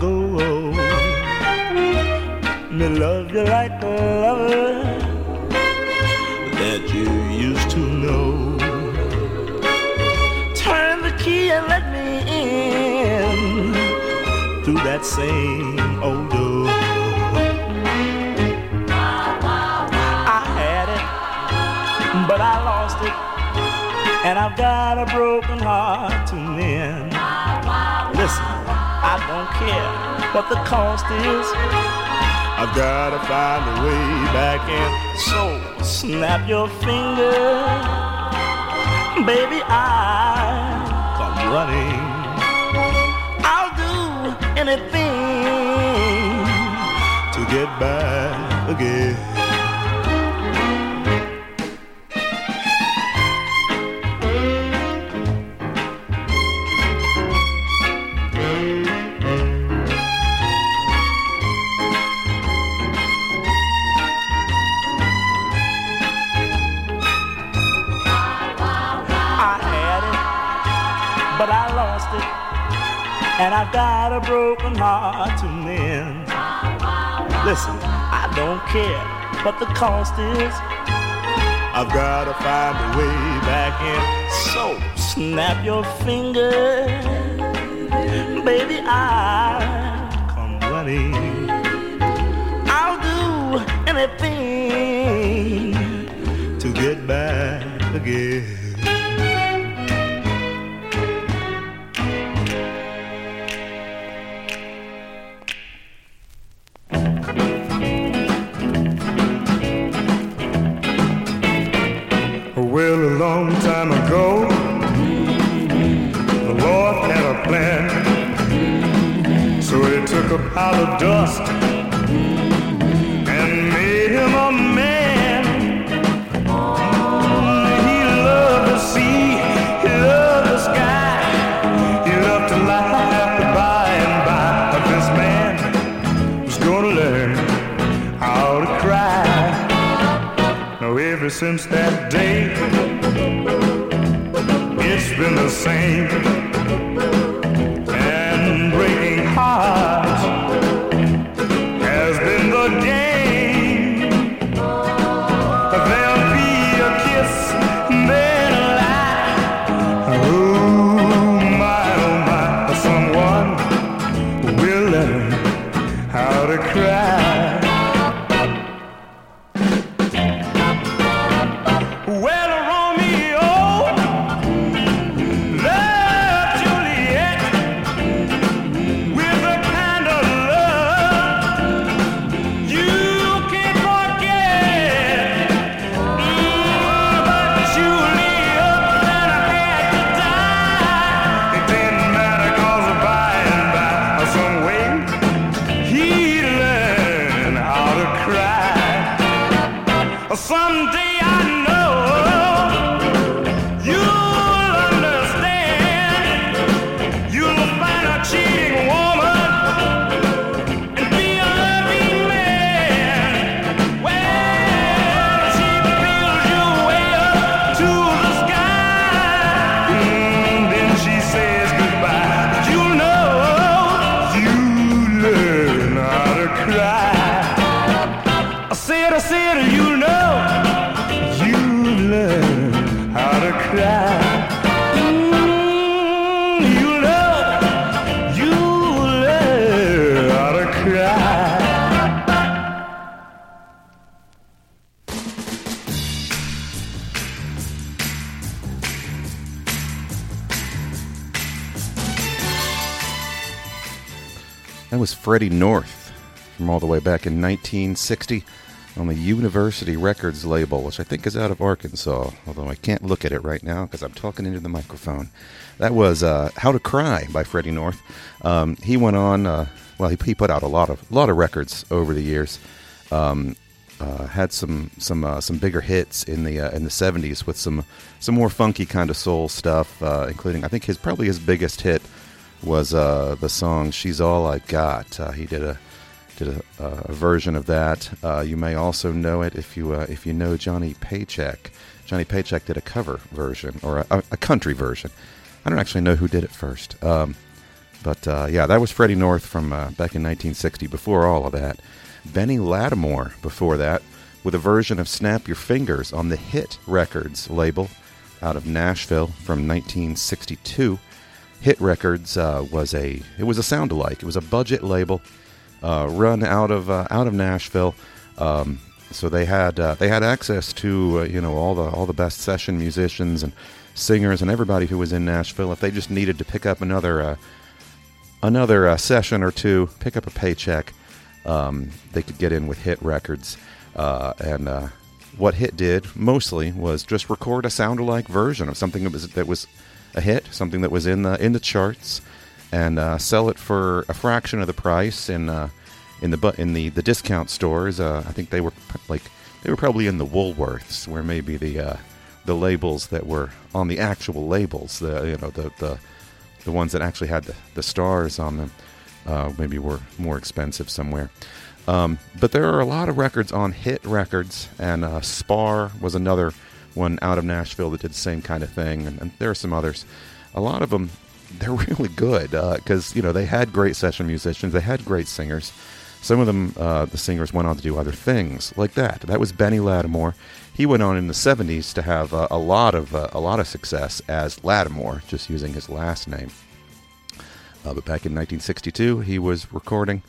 go. Me love you like a lover that you used to know. Turn the key and let me in through that same old door. I had it, but I lost it. And I've got a broken heart to mend. Listen. I don't care what the cost is. I've gotta find a way back in. So snap your fingers, baby. I come running. I'll do anything to get back again. and I've got a broken heart to mend. Listen, I don't care what the cost is. I've got to find a way back in. So snap your fingers, baby. I come running. I'll do anything to get back again. Freddie North from all the way back in 1960 on the University Records label, which I think is out of Arkansas, although I can't look at it right now because I'm talking into the microphone. That was uh, "How to Cry" by Freddie North. Um, he went on. Uh, well, he, he put out a lot of lot of records over the years. Um, uh, had some some uh, some bigger hits in the uh, in the '70s with some some more funky kind of soul stuff, uh, including I think his probably his biggest hit was uh, the song "She's All I Got." Uh, he did a did a, a version of that. Uh, you may also know it if you uh, if you know Johnny Paycheck. Johnny Paycheck did a cover version or a, a country version. I don't actually know who did it first, um, but uh, yeah, that was Freddie North from uh, back in 1960. Before all of that, Benny Latimore. Before that, with a version of "Snap Your Fingers" on the Hit Records label out of Nashville from 1962. Hit Records uh, was a it was a sound alike. It was a budget label uh, run out of uh, out of Nashville. Um, so they had uh, they had access to uh, you know all the all the best session musicians and singers and everybody who was in Nashville. If they just needed to pick up another uh, another session or two, pick up a paycheck, um, they could get in with Hit Records. And what Hit did mostly was just record a sound alike version of something that was that was a hit, something that was in the in the charts, and uh, sell it for a fraction of the price in uh, in the in the the discount stores. Uh, I think they were like they were probably in the Woolworths, where maybe the uh, the labels that were on the actual labels, the you know the the, the ones that actually had the, the stars on them, uh, maybe were more expensive somewhere. Um, but there are a lot of records on Hit Records, and uh, Spar was another one out of Nashville that did the same kind of thing, and, and there are some others. A lot of them, they're [LAUGHS] really good because you know they had great session musicians, they had great singers. Some of them, uh, the singers went on to do other things like that. That was Benny Latimore. He went on in the '70s to have uh, a lot of uh, a lot of success as Latimore, just using his last name. Uh, but back in 1962, he was recording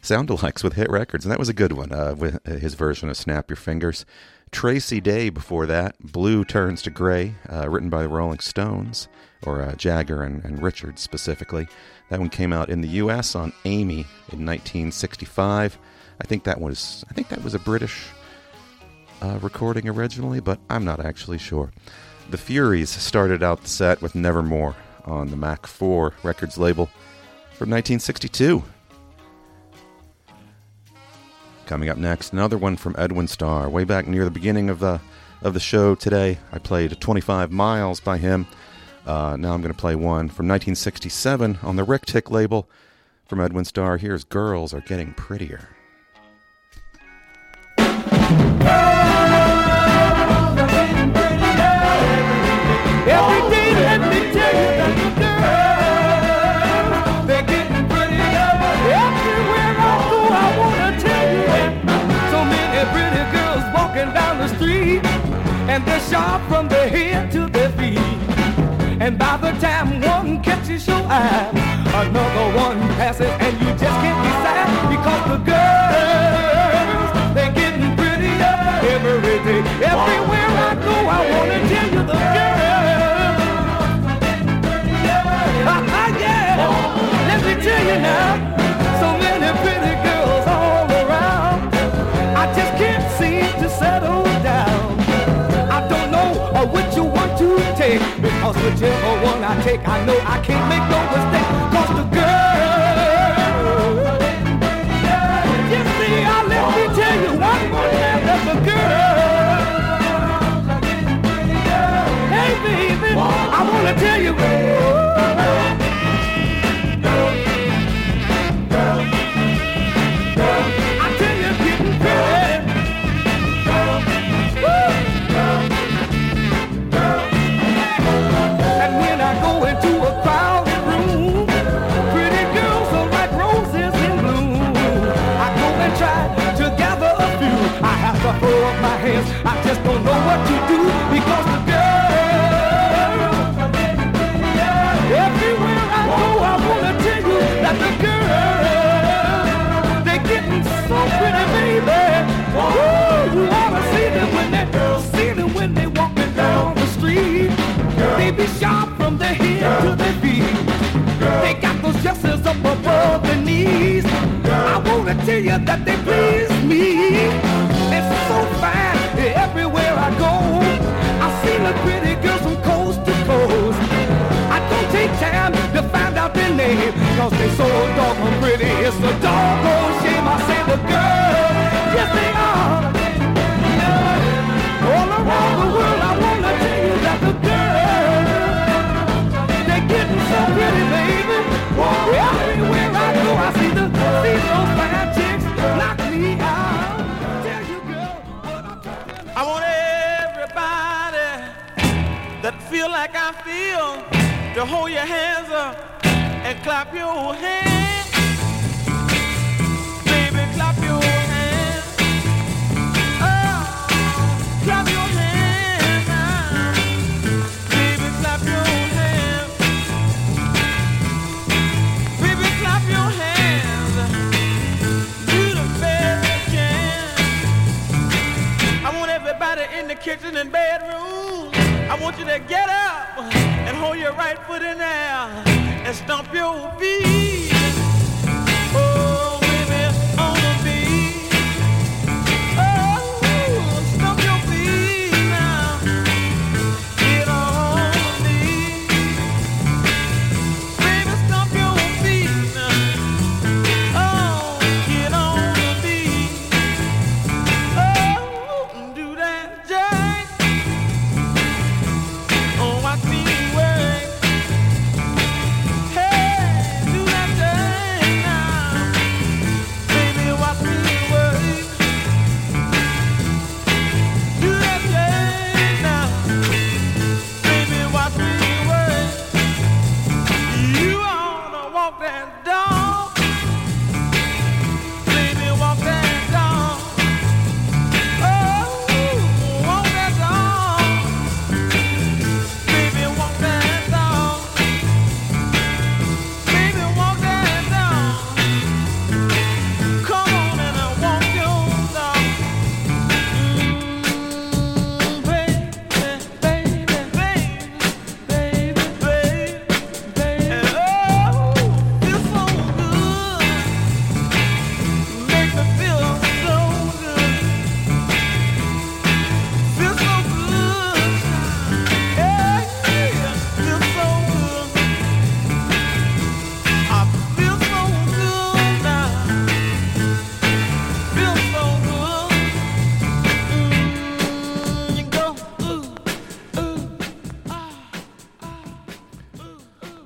sound alikes with Hit Records, and that was a good one uh, with his version of "Snap Your Fingers." Tracey Dey before that, "Blue Turns to Gray," uh, written by the Rolling Stones or uh, Jagger and, and Richards specifically. That one came out in the U.S. on Amy in 1965. I think that was I think that was a British uh, recording originally, but I'm not actually sure. The Furys started out the set with Nevermore on the Mac 4 Records label from 1962. Coming up next, another one from Edwin Starr. Way back near the beginning of the of the show today, I played 25 Miles by him. Uh, now I'm going to play one from 1967 on the Ric-Tic label from Edwin Starr. Here's Girls Are Getting Prettier. Sharp from their head to their feet. And by the time one catches your eye, another one passes, and you just can't decide because the girls, they're getting prettier every day. Everywhere I go, I wanna tell you the girls. [LAUGHS] yeah. Let me tell you now, to take because whichever one I take, I know I can't make no mistake. Cause the girl, you see, I let me tell you one more time that the girl, hey baby, I wanna tell you. My hands. I just don't know what to do because the girls. Everywhere I go, I wanna tell you that the girls, they're getting so pretty, baby. Ooh, you ought to see them when they see them when they walking down the street. They be sharp from their head to their feet. They got those dresses up above their knees. I wanna tell you that they please me. It's so everywhere I go. I see the pretty girls from coast to coast. I don't take time to find out their name, cause they so doggone pretty. It's a doggone shame I say the girls, yes they are. All around the world I wanna tell you that the girls, they're getting so pretty, baby. Everywhere I go I see the, see those feel like I feel to hold your hands up and clap your hands. Baby, clap your hands. Oh, clap your hands now. Baby, clap your hands. Baby, clap your hands. Do the best you can. I want everybody in the kitchen and bedroom. Want you to get up and hold your right foot in there and stomp your feet.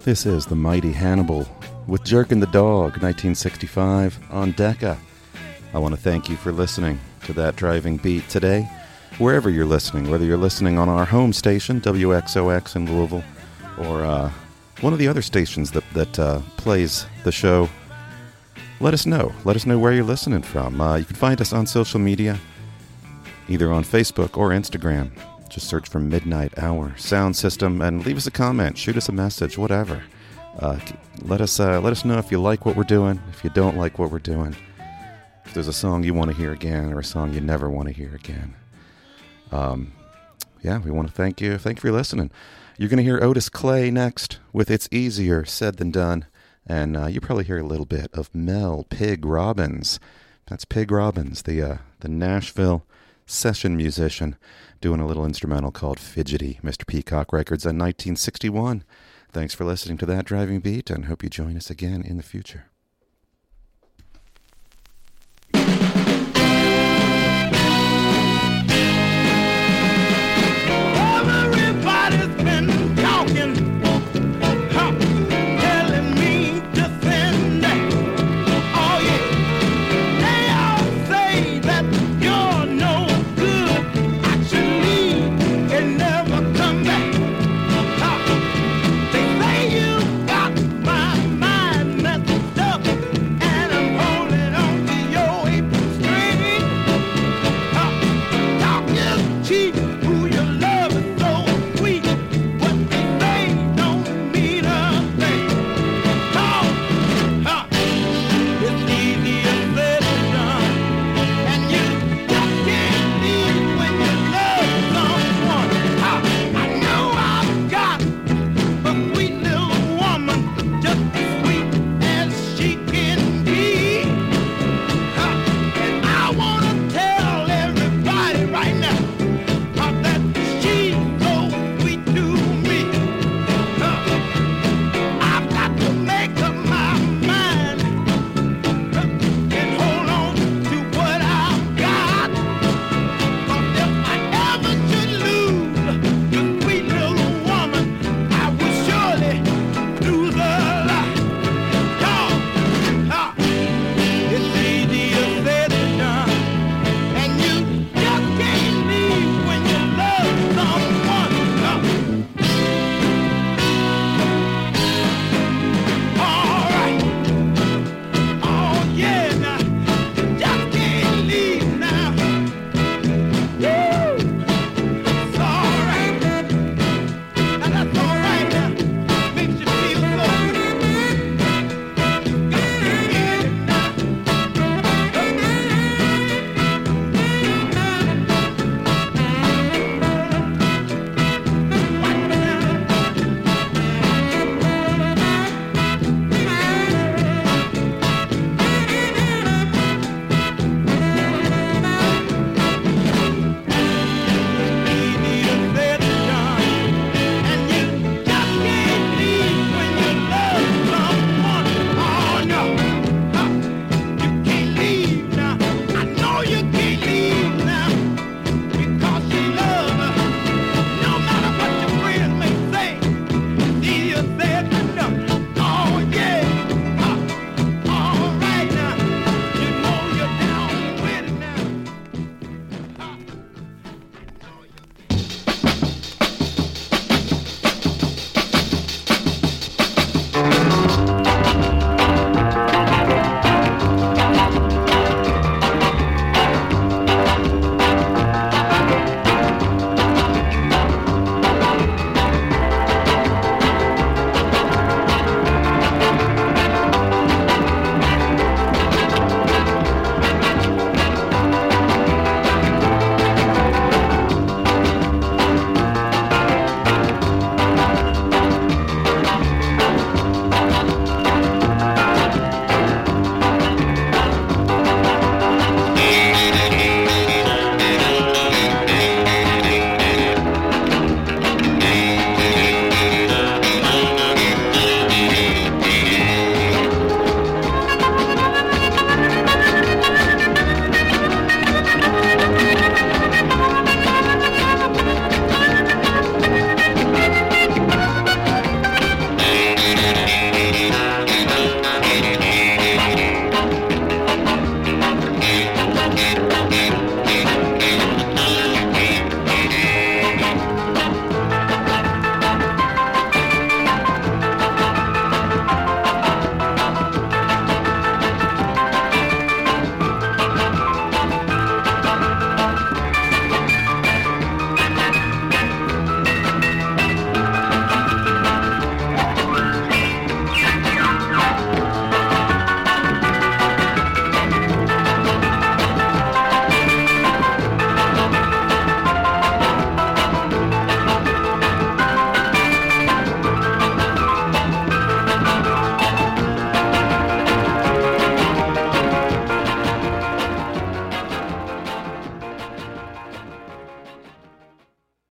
This is the mighty Hannibal with Jerk and the Dog, 1965, on Decca. I want to thank you for listening to that driving beat today, wherever you're listening, whether you're listening on our home station, WXOX in Louisville, or uh, one of the other stations that, that uh, plays the show. Let us know. Let us know where you're listening from. Uh, you can find us on social media, either on Facebook or Instagram. Just search for Midnight Hour Sound System and leave us a comment, shoot us a message, whatever. Uh, let us uh, let us know if you like what we're doing, if you don't like what we're doing, if there's a song you want to hear again or a song you never want to hear again. Um, yeah, we want to thank you. Thank you for listening. You're going to hear Otis Clay next with "It's Easier Said Than Done," and uh, you probably hear a little bit of Mel Pig Robbins. That's Pig Robbins, the uh, the Nashville session musician, doing a little instrumental called "Fidgety." Mr. Peacock Records in 1961. Thanks for listening to that driving beat, and hope you join us again in the future.